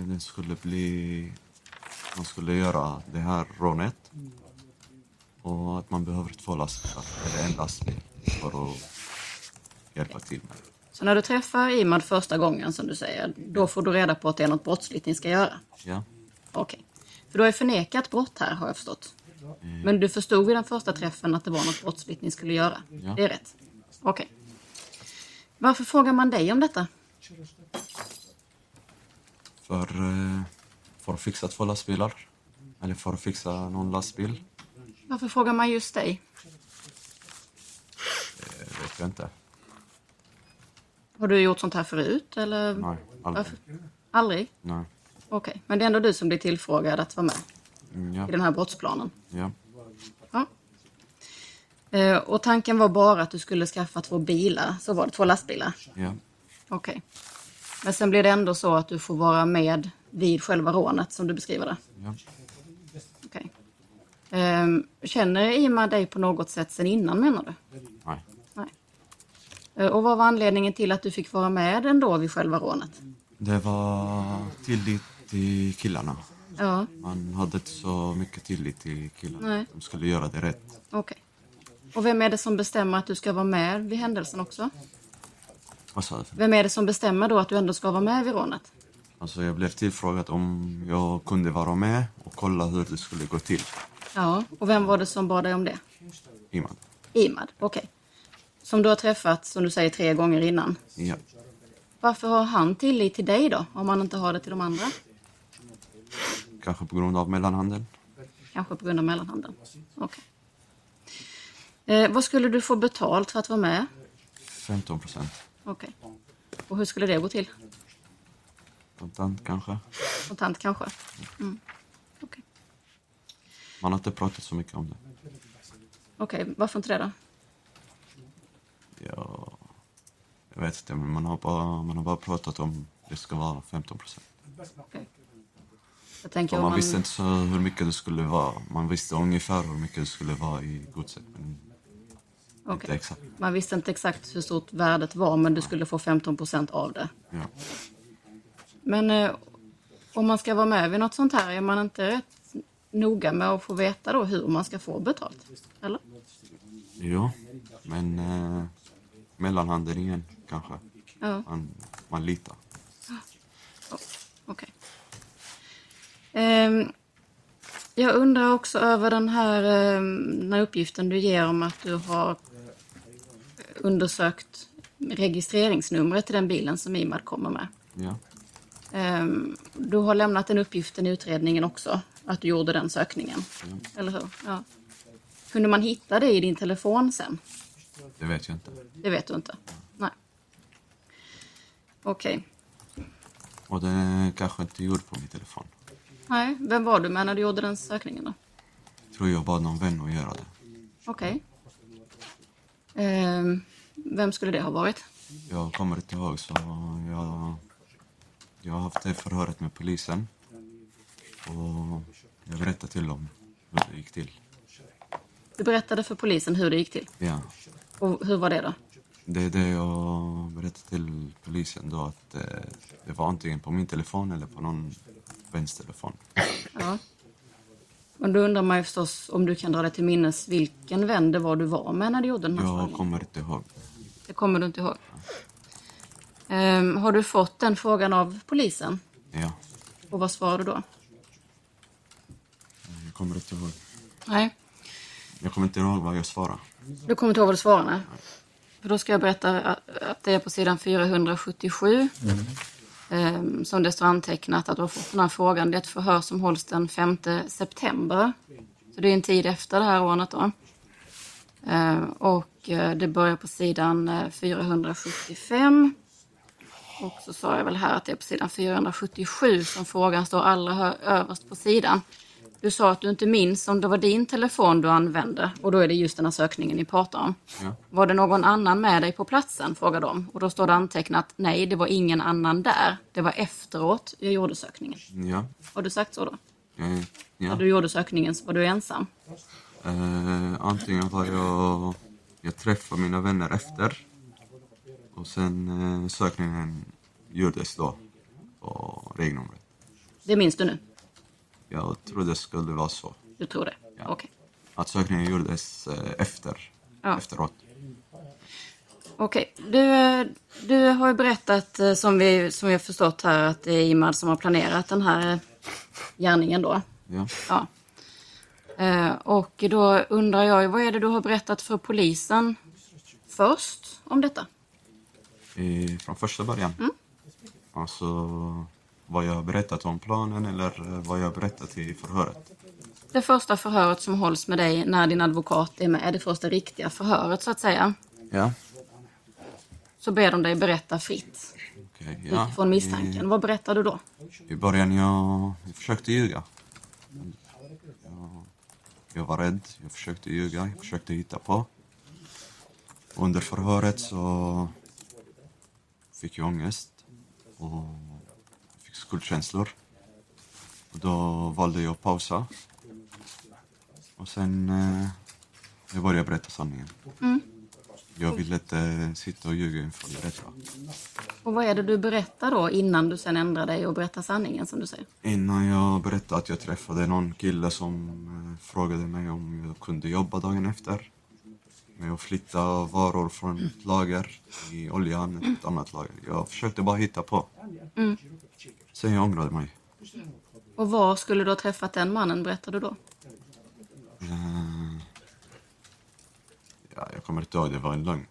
det skulle bli... Man skulle göra det här rånet. Och att man behöver två lastbilar, eller en lastbil, för att hjälpa till med det. Så när du träffar Imad första gången som du säger, då får du reda på att det är något brottsligt ni ska göra? Ja, Okej. För du har ju förnekat brott här har jag förstått. Men du förstod vid den första träffen att det var något brottsligt ni skulle göra? Ja. Det är rätt? Okej. Varför frågar man dig om detta? för, eh, för att fixa två lastbilar. Eller för att fixa någon lastbil. Varför frågar man just dig? Det vet jag inte. Har du gjort sånt här förut? Eller? Nej, aldrig. Varför? Aldrig? Nej. Okej. Men det är ändå du som blir tillfrågad att vara med Mm, Ja, i den här brottsplanen? ja. Ja. Eh, Och tanken var bara att du skulle skaffa två bilar, så var det, två lastbilar? ja. Okej. Men sen blir det ändå så att du får vara med vid själva rånet som du beskriver det? ja. Okej. Ehm, känner Ima dig på något sätt sen innan menar du? Nej. Nej. Eh, Och vad var anledningen till att du fick vara med ändå vid själva rånet? Det var tillit till killarna. Ja, Man hade inte så mycket tillit till killarna. Nej. De skulle göra det rätt. okej. Och vem är det som bestämmer att du ska vara med vid händelsen också? Vad sa du? Vem är det som bestämmer då att du ändå ska vara med vid rånet? Alltså jag blev tillfrågad om jag kunde vara med och kolla hur det skulle gå till. Ja, och vem var det som bad dig om det? Imad. Imad, okej. Som du har träffat, som du säger, tre gånger innan. Ja. Varför har han tillit till dig då, om han inte har det till de andra? Kanske på grund av mellanhandeln. Kanske på grund av mellanhanden. Okej. Eh, vad skulle du få betalt för att vara med? 15 procent. Okej. Och hur skulle det gå till? Kontant kanske. Kontant kanske? Mm. Okej. Man har inte pratat så mycket om det. Okej, varför inte det då? Ja, jag vet inte, men man har bara, man har bara pratat om det ska vara 15 procent. Okej. Jag tänker man man... visste inte så hur mycket det skulle vara. Man visste ungefär hur mycket det skulle vara i godset, men Okej. inte exakt. Man visste inte exakt hur stort värdet var, men du skulle få 15 procent av det. Ja. Men eh, om man ska vara med vid något sånt här, är man inte rätt noga med att få veta då hur man ska få betalt? Eller? Jo, men eh, mellanhanden igen kanske. Ja, Man, man litar. okej. Ehm, jag undrar också över den här, ehm, den här uppgiften du ger om att du har undersökt registreringsnumret till den bilen som Imad kommer med. Ja, Ehm, Du har lämnat den uppgiften i utredningen också, att du gjorde den sökningen. Eller hur? Ja. Kunde man hitta det i din telefon sen? det vet jag inte. Det vet du inte? Nej. Okej. Och det kanske inte gjorde på min telefon. Nej, vem var du med när du gjorde den sökningen då? Tror jag bad någon vän att göra det. Okej. Ehm, vem skulle det ha varit? Jag kommer inte ihåg så jag, jag har haft det förhöret med polisen. Och jag berättade till dem hur det gick till. Du berättade för polisen hur det gick till. Ja, Och hur var det då? det är det jag berättade till polisen då att eh, det var antingen på min telefon eller på någon telefon. Ja. Men då undrar man ju förstås om du kan dra dig till minnes vilken vän det var du var med när du gjorde den här Jag sökningen. kommer inte ihåg. Det kommer du inte ihåg. Ehm, har du fått den frågan av polisen? Ja, Och vad svarar du då? jag kommer inte ihåg. Nej, Jag kommer inte ihåg vad jag svarade. du kommer inte ihåg vad du svarade? nej. För då ska jag berätta att att det är på sidan 477 ehm, Ehm, som det står antecknat att du har fått den här frågan. Det är ett förhör som hålls den 5 september. Så det är en tid efter det här rånet då. Ehm, och eh, det börjar på sidan eh, 475. Och så sa jag väl här att det är på sidan 477 som frågan står allra överst på sidan. Du sa att du inte minns om det var din telefon du använde och då är det just den här sökningen ni pratar om. Ja. Var det någon annan med dig på platsen? frågar de. Och då står det antecknat nej, det var ingen annan där. Det var efteråt jag gjorde sökningen. Ja. Har du sagt så då? Ja. När ja. du gjorde sökningen så var du ensam. Eh, antingen var jag... Jag träffade mina vänner efter. Och sen eh, sökningen gjordes då på regnumret. Det minns du nu? Jag trodde det skulle vara så. Du tror det? Ja. Okej. Att sökningen gjordes eh, efter. Ja. Efteråt. Okej, du, eh, du har ju berättat eh, som vi, som vi har förstått här att det är Imad som har planerat den här gärningen då. Ja. Ja. Och då undrar jag, vad är det du har berättat för polisen först om detta? I, från första början. Mm. Alltså vad jag har berättat om planen eller eh, vad jag har berättat i förhöret. Det första förhöret som hålls med dig när din advokat är med, det första riktiga förhöret så att säga. Ja. Så ber de dig berätta fritt Okej, ja. utifrån misstanken. Vad berättar du då? I, I början jag, jag försökte ljuga. Jag, jag var rädd, jag försökte ljuga, jag försökte hitta på. Under förhöret så fick jag ångest och skuldkänslor. Och då valde jag att pausa. Och sen eh, jag började berätta sanningen. Jag ville inte sitta och ljuga inför rätta. Och vad är det du berättar då innan du sen ändrar dig och berättar sanningen som du säger? Innan jag berättade att jag träffade någon kille som eh, frågade mig om jag kunde jobba dagen efter. Med att flytta varor från ett lager i oljan till ett annat lager. Jag försökte bara hitta på. Sen jag ångrade mig. Och var skulle du ha träffat den mannen, berättar du då? Eh, Ja, jag kommer inte ihåg, det var en lögn.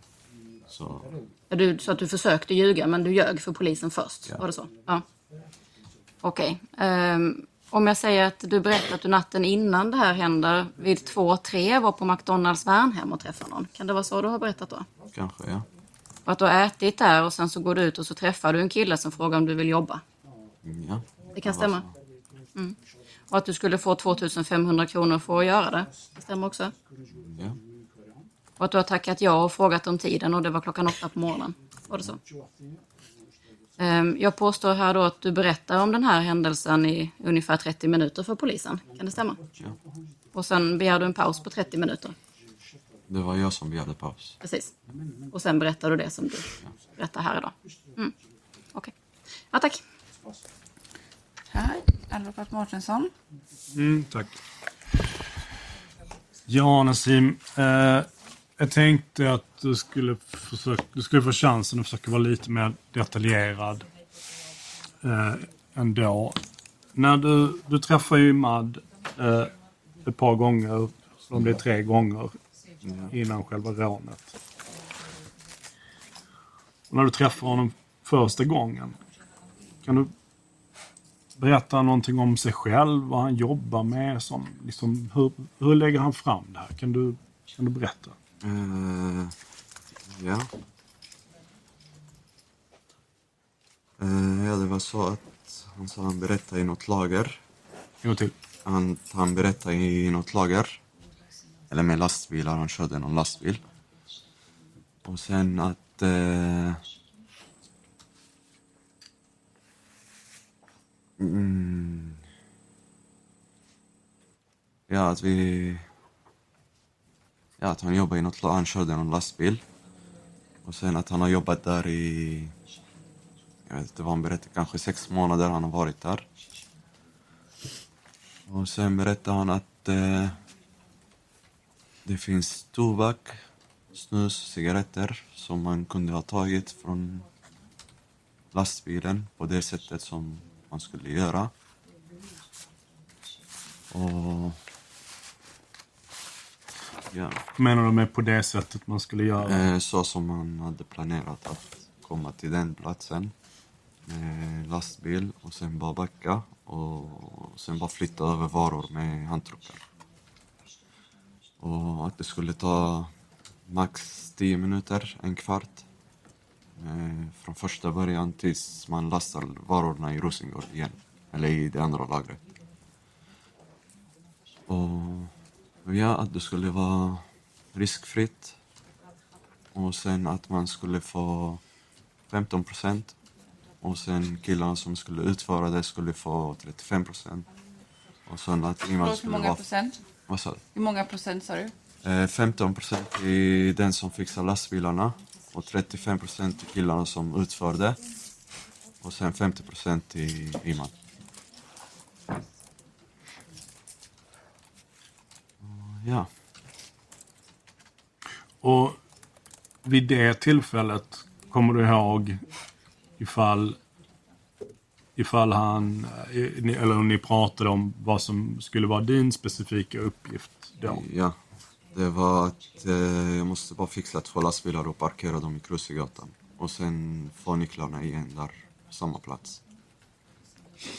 Så, Ja, Du sa att du försökte ljuga, men du ljög för polisen först. Ja. Var det så? Ja. Okej. Ehm, om jag säger att du berättar att du natten innan det här händer, vid två, tre, var på McDonalds Värnhem och träffade någon. Kan det vara så du har berättat då? kanske, ja. Och att du har ätit där och sen så går du ut och så träffar du en kille som frågar om du vill jobba. Ja. Det kan stämma. så. Och att du skulle få 2500 kronor för att göra det. Det stämmer också. Ja, Och att du har tackat ja och frågat om tiden och det var klockan åtta på morgonen. Var det så? Ehm, Jag påstår här då att du berättar om den här händelsen i ungefär 30 minuter för polisen. Kan det stämma? ja. Och sen begär du en paus på 30 minuter. Det var jag som begärde paus. Precis. Och sen berättar du det som du berättar här idag. Mm. Okej. Ja, tack. Här, advokat Mårtensson. Mm, tack. Ja, Nassim. Eh, jag tänkte att du skulle, försöka, du skulle få chansen att försöka vara lite mer detaljerad eh, ändå. När du, du träffar ju Mad eh, ett par gånger, om det är tre gånger, innan själva rånet. Och när du träffar honom första gången, kan du berätta någonting om sig själv, vad han jobbar med, som, liksom, hur, hur lägger han fram det här? Kan du, kan du berätta? Eh, ja. Eh, ja, det var så att han sa han berättade i något lager. En gång till. Han, han berättade i något lager. Eller med lastbilar, han körde någon lastbil. Och sen att... Eh, mm, ja, att vi... Ja, att han jobbade i något lag, han körde någon lastbil. Och sen att han har jobbat där i... Jag vet inte vad han berättade, kanske sex månader han har varit där. Och sen berättade han att eh, det finns tobak, snus, cigaretter som man kunde ha tagit från lastbilen på det sättet som man skulle göra. Och... Ja, Menar du med på det sättet man skulle göra? eh, så som man hade planerat att komma till den platsen med lastbil och sen bara backa och sen bara flytta över varor med handtruckar. Och att det skulle ta max 10 minuter, en kvart. Eh, från första början tills man lastar varorna i Rosengård igen. Eller i det andra lagret. Och ja, att det skulle vara riskfritt. Och sen att man skulle få 15 procent. Och sen killarna som skulle utföra det skulle få 35 procent. Och sen att Förlåt, hur många procent? Vad sa du? Hur många procent sa du? Eh, 15 procent till den som fixar lastbilarna och 35 procent till killarna som utför det. Och sen 50 procent till Iman. Ja, Och vid det tillfället, kommer du ihåg ifall, ifall han, eh, eller ni pratade om vad som skulle vara din specifika uppgift då? ja. Det var att eh, jag måste bara fixa två lastbilar och parkera dem i Krusegatan. Och sen få nycklarna igen där, på samma plats.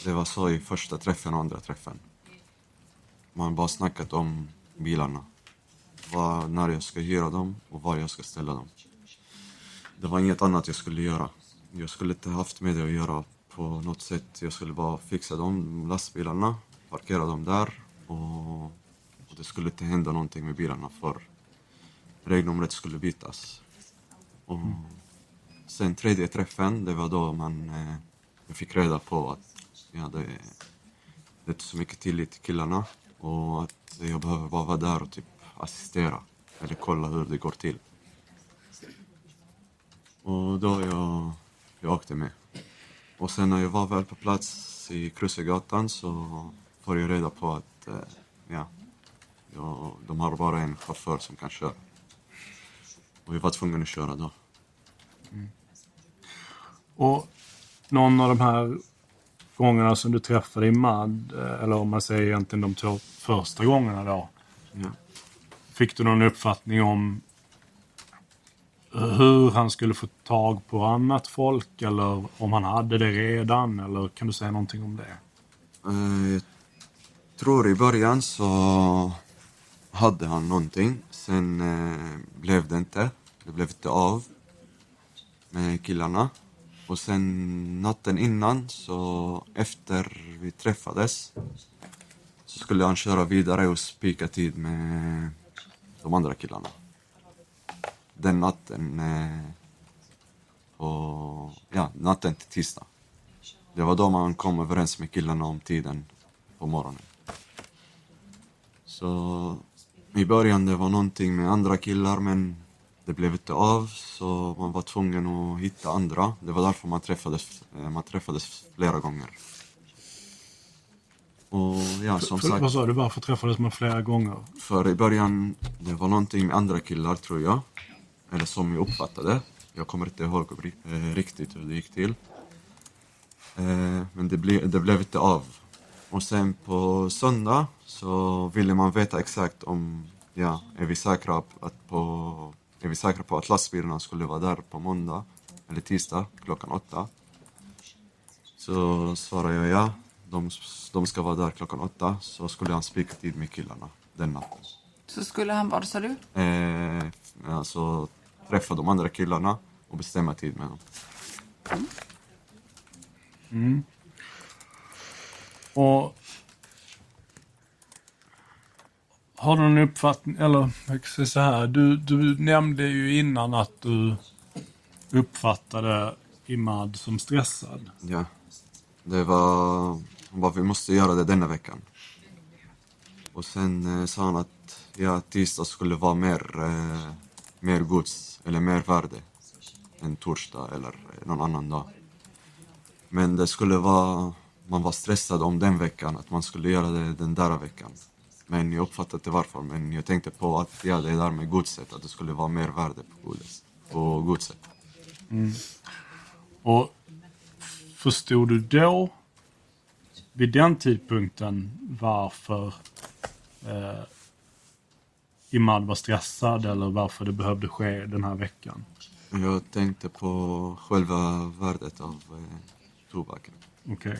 Det var så i första träffen och andra träffen. Man bara snackat om bilarna. Var, när jag ska hyra dem och var jag ska ställa dem. Det var inget annat jag skulle göra. Jag skulle inte haft med det att göra på något sätt. Jag skulle bara fixa de lastbilarna, parkera dem där och det skulle inte hända någonting med bilarna för regnumret skulle bytas. Och sen tredje träffen, det var då man eh, jag fick reda på att ja, det, det är inte så mycket tillit till killarna och att jag behöver bara vara där och typ assistera eller kolla hur det går till. Och då jag, jag åkte med. Och sen när jag var väl på plats i Krusegatan så får jag reda på att eh, ja, de har bara en chaufför som kan köra. Och jag var tvungen att köra då. Och någon av de här gångerna som du träffade Imad, eh, eller om man säger egentligen de två första gångerna då, Ja. fick du någon uppfattning om hur han skulle få tag på annat folk eller om han hade det redan eller kan du säga någonting om det? Eh, Jag tror i början så hade han någonting. Sen eh, blev det inte. Det blev inte av med killarna. Och sen natten innan, så efter vi träffades, så skulle han köra vidare och spika tid med de andra killarna. Den natten, eh, och, ja, natten till tisdag. Det var då man kom överens med killarna om tiden på morgonen. Så i början det var någonting med andra killar men det blev inte av så man var tvungen att hitta andra. Det var därför man träffades, eh, man träffades flera gånger. Och ja, som För, sagt. vad sa du, varför träffades man flera gånger? För i början, det var någonting med andra killar tror jag. Eller som jag uppfattade. Jag kommer inte ihåg eh, riktigt hur det gick till. Eh, Men det, ble, det blev inte av. Och sen på söndag så ville man veta exakt om, ja, är vi säkra på att, på, är vi säkra på att lastbilarna skulle vara där på måndag eller tisdag klockan åtta. Så svarade jag ja, de, de ska vara där klockan åtta. Så skulle han spika tid med killarna den natten. Så skulle han, vad sa du? Eh, alltså träffa de andra killarna och bestämma tid med dem. Och har du någon uppfattning, eller jag kan säga så här, du, du nämnde ju innan att du uppfattade Imad som stressad. Ja. Det var, han bara, vi måste göra det denna veckan. Och sen eh, sa han att ja, tisdag skulle vara mer, eh, mer gods, eller mer värde än torsdag eller eh, någon annan dag. Men det skulle vara, man var stressad om den veckan, att man skulle göra det den där veckan. Men jag uppfattade inte varför, men jag tänkte på att ja, det där med godset, att det skulle vara mer värde på, godes, på godset. Och förstod du då, vid den tidpunkten, varför eh, Imad var stressad eller varför det behövde ske den här veckan? Jag tänkte på själva värdet av eh, tobaken. Okej.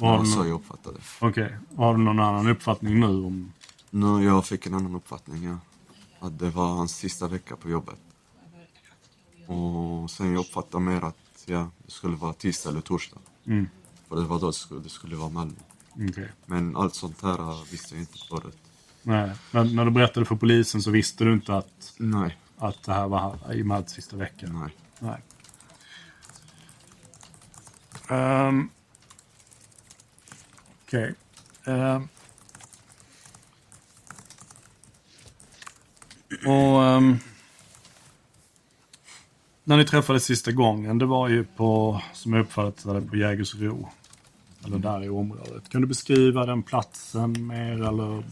Har, var du så jag uppfattade det. okej. Och har du någon annan uppfattning nu om... Nu, jag fick en annan uppfattning, ja. Att det var hans sista vecka på jobbet. Och sen jag uppfattade mer att ja, det skulle vara tisdag eller torsdag. Mm. För det var då det skulle, det skulle vara Malmö. Okej. Men allt sånt här visste jag inte förut. Nej. Men när du berättade för polisen så visste du inte att, Nej, att det här var Imads sista vecka? nej. Nej. Um, Okej. Ehm. och um, när ni träffades sista gången, det var ju på, som jag uppfattade det, på Jägersro. Eller där i området. Kan du beskriva den platsen mer eller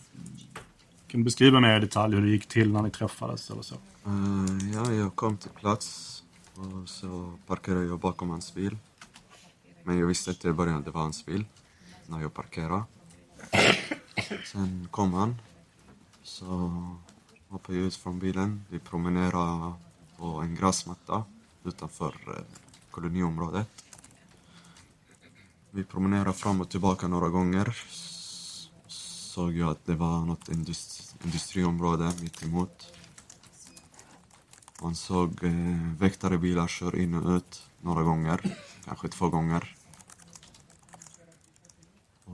kan du beskriva mer i detalj hur det gick till när ni träffades eller så? Uh, ja, jag kom till plats och så parkerade jag bakom hans bil. Men jag visste inte i början att det var hans bil när jag parkerade. Sen kom han. Så hoppade jag ut från bilen. Vi promenerade på en gräsmatta utanför eh, koloniområdet. Vi promenerade fram och tillbaka några gånger. Såg jag att det var något industri industriområde mitt emot. Man såg eh, väktarebilar köra in och ut några gånger, kanske två gånger.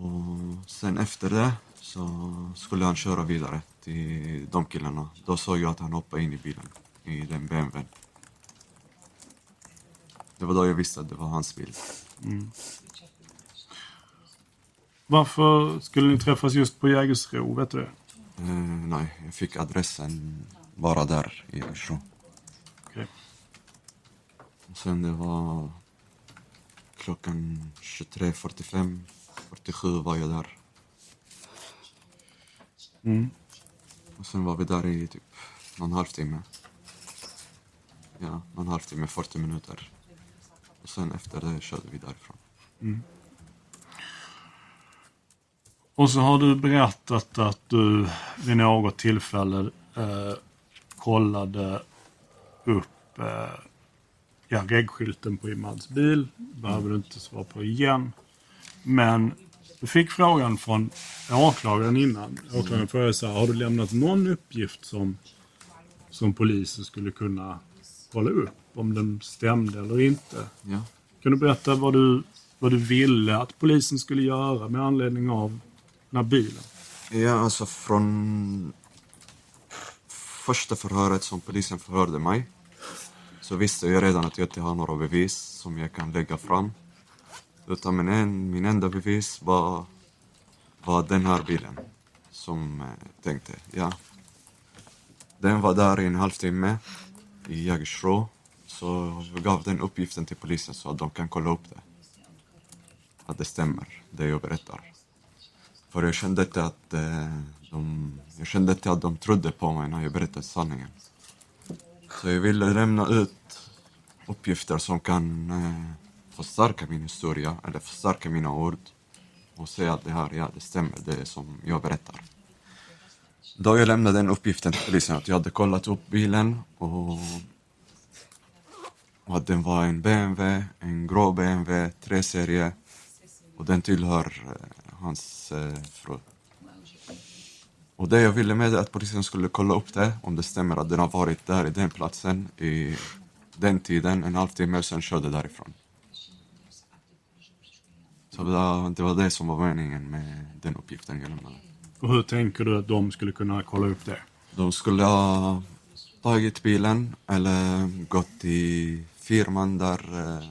Och sen efter det så skulle han köra vidare till de killarna. Då såg jag att han hoppade in i bilen, i den BMWn. Det var då jag visste att det var hans bil. Varför skulle ni träffas just på Jägersro, vet du det? Eh, nej, jag fick adressen bara där i. Okej. Och sen det var klockan 23.45, 47 var jag där. Mm. Och sen var vi där i typ någon halvtimme. Ja, någon halvtimme, 40 minuter. Och sen efter det körde vi därifrån. Och så har du berättat att du vid något tillfälle eh, kollade upp eh, ja, regskylten på Imads bil. behöver du inte svara på igen. Men du fick frågan från åklagaren innan. Åklagaren frågade så här, har du lämnat någon uppgift som, som polisen skulle kunna kolla upp? Om den stämde eller inte. Ja. Kan du berätta vad du, vad du ville att polisen skulle göra med anledning av den här bilen? Ja, alltså från första förhöret som polisen förhörde mig så visste jag redan att jag inte har några bevis som jag kan lägga fram. Utan min, en, min enda bevis var, var den här bilen som eh, tänkte, ja. Den var där i en halvtimme i Jägersro. Så vi gav den uppgiften till polisen så att de kan kolla upp det. Att det stämmer, det jag berättar. För jag kände inte att, eh, de, jag kände inte att de trodde på mig när jag berättade sanningen. Så jag ville lämna ut uppgifter som kan eh, förstärka min historia, eller förstärka mina ord. Och säga att det här, ja det stämmer, det är som jag berättar. Då jag lämnade den uppgiften till polisen att jag hade kollat upp bilen och, och att den var en BMW, en grå BMW, 3-serie och den tillhör eh, hans eh, fru. Och det jag ville med det att polisen skulle kolla upp det, om det stämmer att den har varit där i den platsen i den tiden, en halvtimme, och sen körde därifrån. Så det var, det var det som var meningen med den uppgiften jag lämnade. Och hur tänker du att de skulle kunna kolla upp det? De skulle ha tagit bilen eller gått till firman där eh,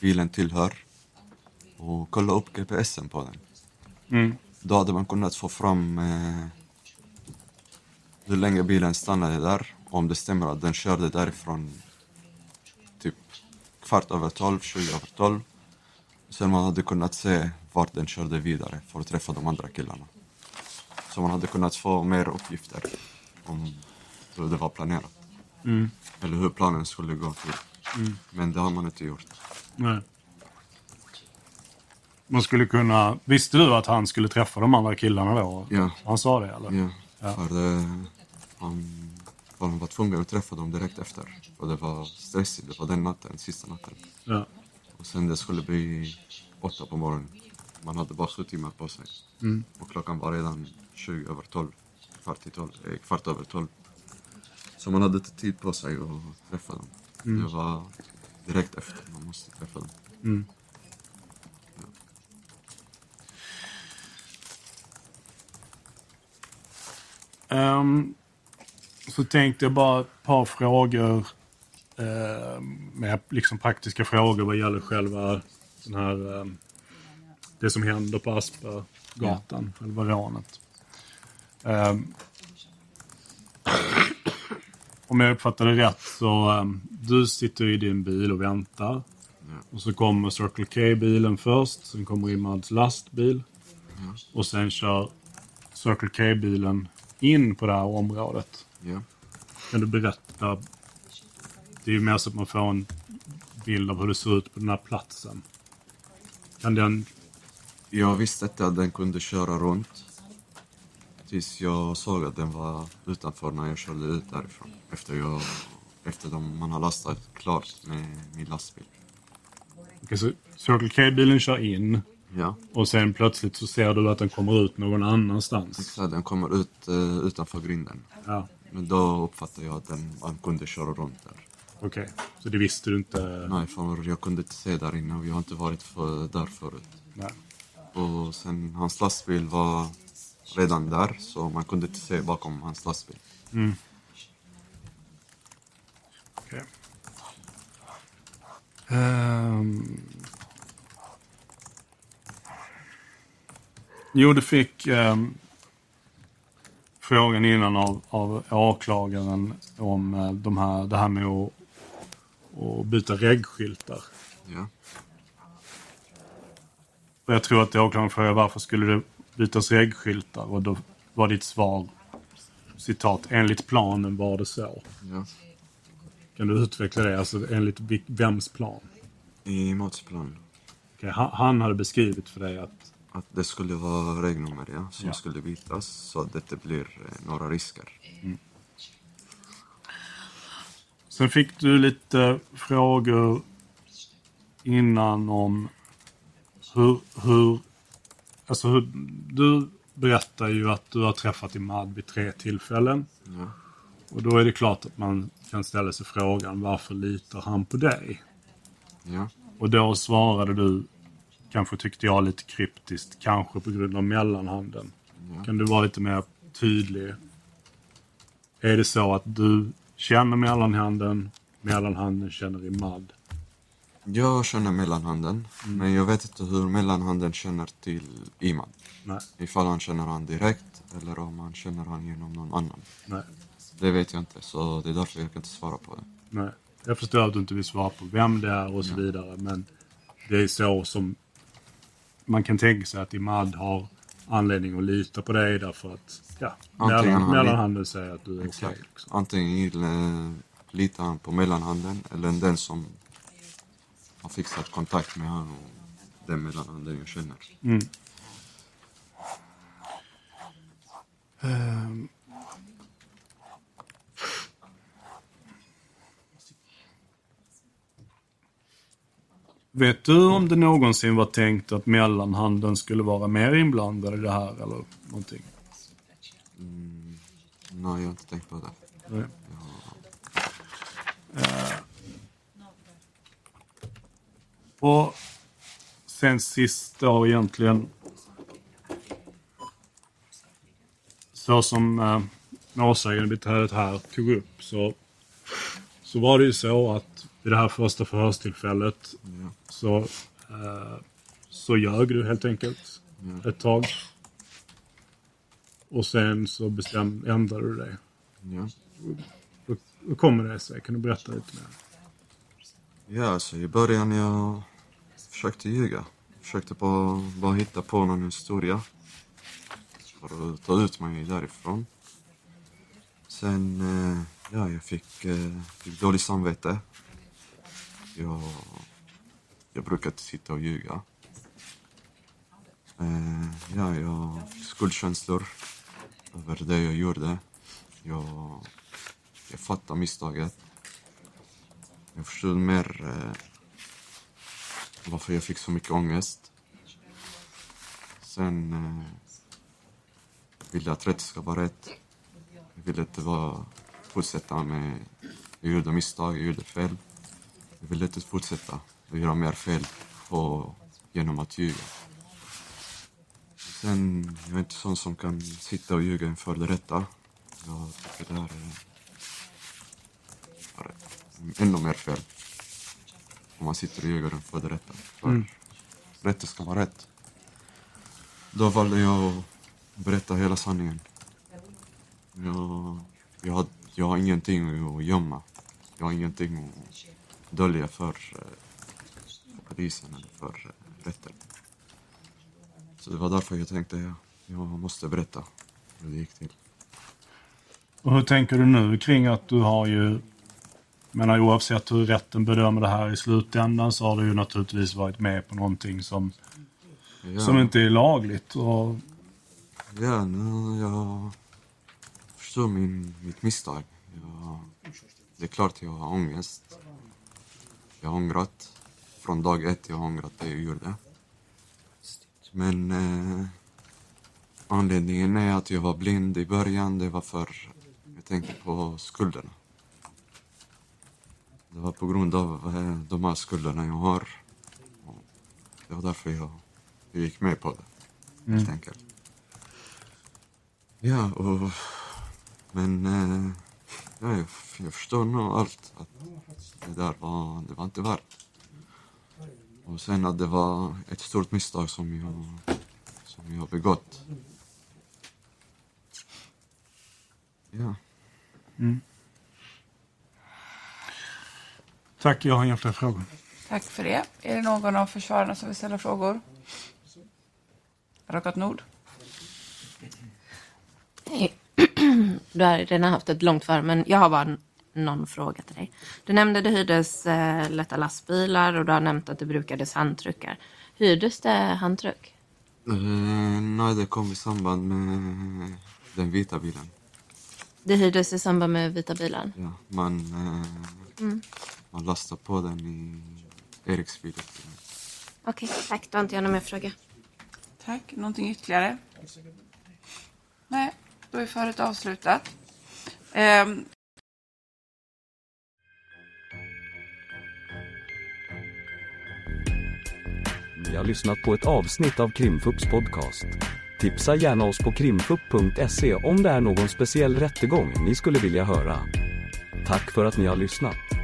bilen tillhör och kolla upp GPSen på den. Mm. Då hade man kunnat få fram eh, hur länge bilen stannade där. Om det stämmer att den körde därifrån typ kvart över tolv, tjugo över tolv. Sen man hade kunnat se vart den körde vidare för att träffa de andra killarna. Så man hade kunnat få mer uppgifter om hur det var planerat. Mm. Eller hur planen skulle gå till. Men det har man inte gjort. Nej. Man skulle kunna... Visste du att han skulle träffa de andra killarna då? Ja. Han sa det eller? Ja, Ja. för det, han, för han var tvungen att träffa dem direkt efter. Och det var stressigt, det var den natten, sista natten. Ja. Och sen det skulle bli åtta på morgonen. Man hade bara sju timmar på sig. Mm. Och klockan var redan 20 över 12. Kvart, i 12, eh, kvart över 12. Så man hade inte tid på sig att träffa dem. Mm. Det var direkt efter man måste träffa dem. Mm. Ja. Um, så tänkte jag bara ett par frågor Uh, med liksom praktiska frågor vad gäller själva den här, ehm, det som händer på Aspergatan, själva rånet. Ehm, om jag uppfattar det rätt så du sitter i din bil och väntar. Och så kommer Circle K-bilen först, sen kommer Imads lastbil. Och sen kör Circle K-bilen in på det här området. Ja. Kan du berätta? Det är ju mer så att man får en bild av hur det ser ut på den här platsen. Kan den... Jag visste inte att den kunde köra runt. Tills jag såg att den var utanför när jag körde ut därifrån. Efter, jag, efter att man har lastat klart med min lastbil. Okej, så Circle K-bilen kör in Ja, och sen plötsligt så ser du att den kommer ut någon annanstans. exakt. Den kommer ut uh, utanför grinden. Ja, Men då uppfattade jag att den, man kunde köra runt där. Okej. Så det visste du inte? Nej, för jag kunde inte se där inne och jag har inte varit för, där förut. Nej. Och sen hans lastbil var redan där så man kunde inte se bakom hans lastbil. Mm. Okej. Ehm. Jo, du fick ehm, frågan innan av, av åklagaren om eh, de här, det här med att, att byta reggskyltar. Ja, Och jag tror att åklagaren frågade varför skulle det bytas reggskyltar och då var ditt svar citat enligt planen var det så. ja. Kan du utveckla det? Alltså enligt vems plan? I Mats plan. Okej, han, han hade beskrivit för dig att... Att det skulle vara regnummer ja, som Ja. skulle bytas så att det inte blir eh, några risker. Sen fick du lite frågor innan om hur... hur alltså hur, du berättar ju att du har träffat Imad vid tre tillfällen. Ja. Och då är det klart att man kan ställa sig frågan varför litar han på dig? Ja. Och då svarade du, kanske tyckte jag lite kryptiskt, kanske på grund av mellanhanden. Ja. Kan du vara lite mer tydlig? Är det så att du känner mellanhanden, mellanhanden känner Imad? Jag känner mellanhanden, men jag vet inte hur mellanhanden känner till Imad. Nej, Ifall han känner han direkt eller om han känner han genom någon annan. nej, Det vet jag inte, så det är därför jag kan inte svara på det. nej. Jag förstår att du inte vill svara på vem det är och så vidare, men det är så som man kan tänka sig att Imad har anledning att lita på dig därför att ja, mellan, han- mellanhanden säger att du är okej. Exakt. liksom. Antingen eh, litar han på mellanhanden eller den som har fixat kontakt med han och den mellanhanden jag känner. Mm. Ehm. Vet du om det någonsin var tänkt att mellanhanden skulle vara mer inblandad i det här eller någonting? Nej, jag har inte tänkt på det. Nej. Eh. Och sen sist då egentligen så som eh, målsägandebiträdet här tog upp så, så var det ju så att vid det här första förhörstillfället Ja. så, eh, så ljög du helt enkelt ett tag. Och sen så bestäm, ändrade du dig. Ja. Hur, hur kommer det sig? Kan du berätta lite mer? Ja, alltså i början jag försökte ljuga. Försökte bara, bara hitta på någon historia. För att ta ut mig därifrån. Sen, eh, ja, jag fick, eh, fick dåligt samvete. Jag, jag brukar inte sitta och ljuga. Eh, ja, jag fick skuldkänslor över det jag gjorde. Jag, jag fattade misstaget. Jag förstod mer eh, varför jag fick så mycket ångest. Sen eh, ville jag att rätt ska vara rätt. Jag ville inte vara, fortsätta med... Jag gjorde misstag, jag gjorde fel. Jag ville inte fortsätta att göra mer fel på, genom att ljuga. Sen, jag är inte sån som kan sitta och ljuga inför det rätta. Jag tycker det här är ännu mer fel. Om man sitter och ljuger för det rätta. För Mm. rätt ska vara rätt. Då valde jag att berätta hela sanningen. Jag, jag, jag har ingenting att gömma. Jag har ingenting att dölja för, eh, polisen eller för eh, rätten. Så det var därför jag tänkte jag, jag måste berätta hur det gick till. Och hur tänker du nu kring att du har ju, menar oavsett hur rätten bedömer det här i slutändan så har du ju naturligtvis varit med på någonting som, Ja. som inte är lagligt. Och, Ja, nu jag förstår min, mitt misstag. Jag, det är klart jag har ångest. Jag har ångrat. Från dag ett jag har ångrat det jag gjorde. Men eh, anledningen är att jag var blind i början. Det var för jag tänkte på skulderna. Det var på grund av eh, de här skulderna jag har. Och det var därför jag, jag gick med på det, helt enkelt. Ja, och... Men... Eh, ja, jag, jag förstår nog allt. Att det där var, det var inte värt. Och sen att det var ett stort misstag som jag, som jag begått. Ja. tack, jag har inga fler frågor. Tack för det. Är det någon av försvararna som vill ställa frågor? Advokat Nord? Du har redan haft ett långt för, men jag har bara någon fråga till dig. Du nämnde det hyrdes eh, lätta lastbilar och du har nämnt att det brukades handtruckar. Hyrdes det handtruck? Eh, nej, det kom i samband med den vita bilen. Det hyrdes i samband med vita bilar. Ja, man, eh, man lastar på den i Eriksbil. Okej, tack. Då har inte jag någon mer fråga. Tack. Någonting ytterligare? Nej, då är föret avslutat. Um, Ni har lyssnat på ett avsnitt av Krimfupps podcast. Tipsa gärna oss på krimfupp.se om det är någon speciell rättegång ni skulle vilja höra. Tack för att ni har lyssnat.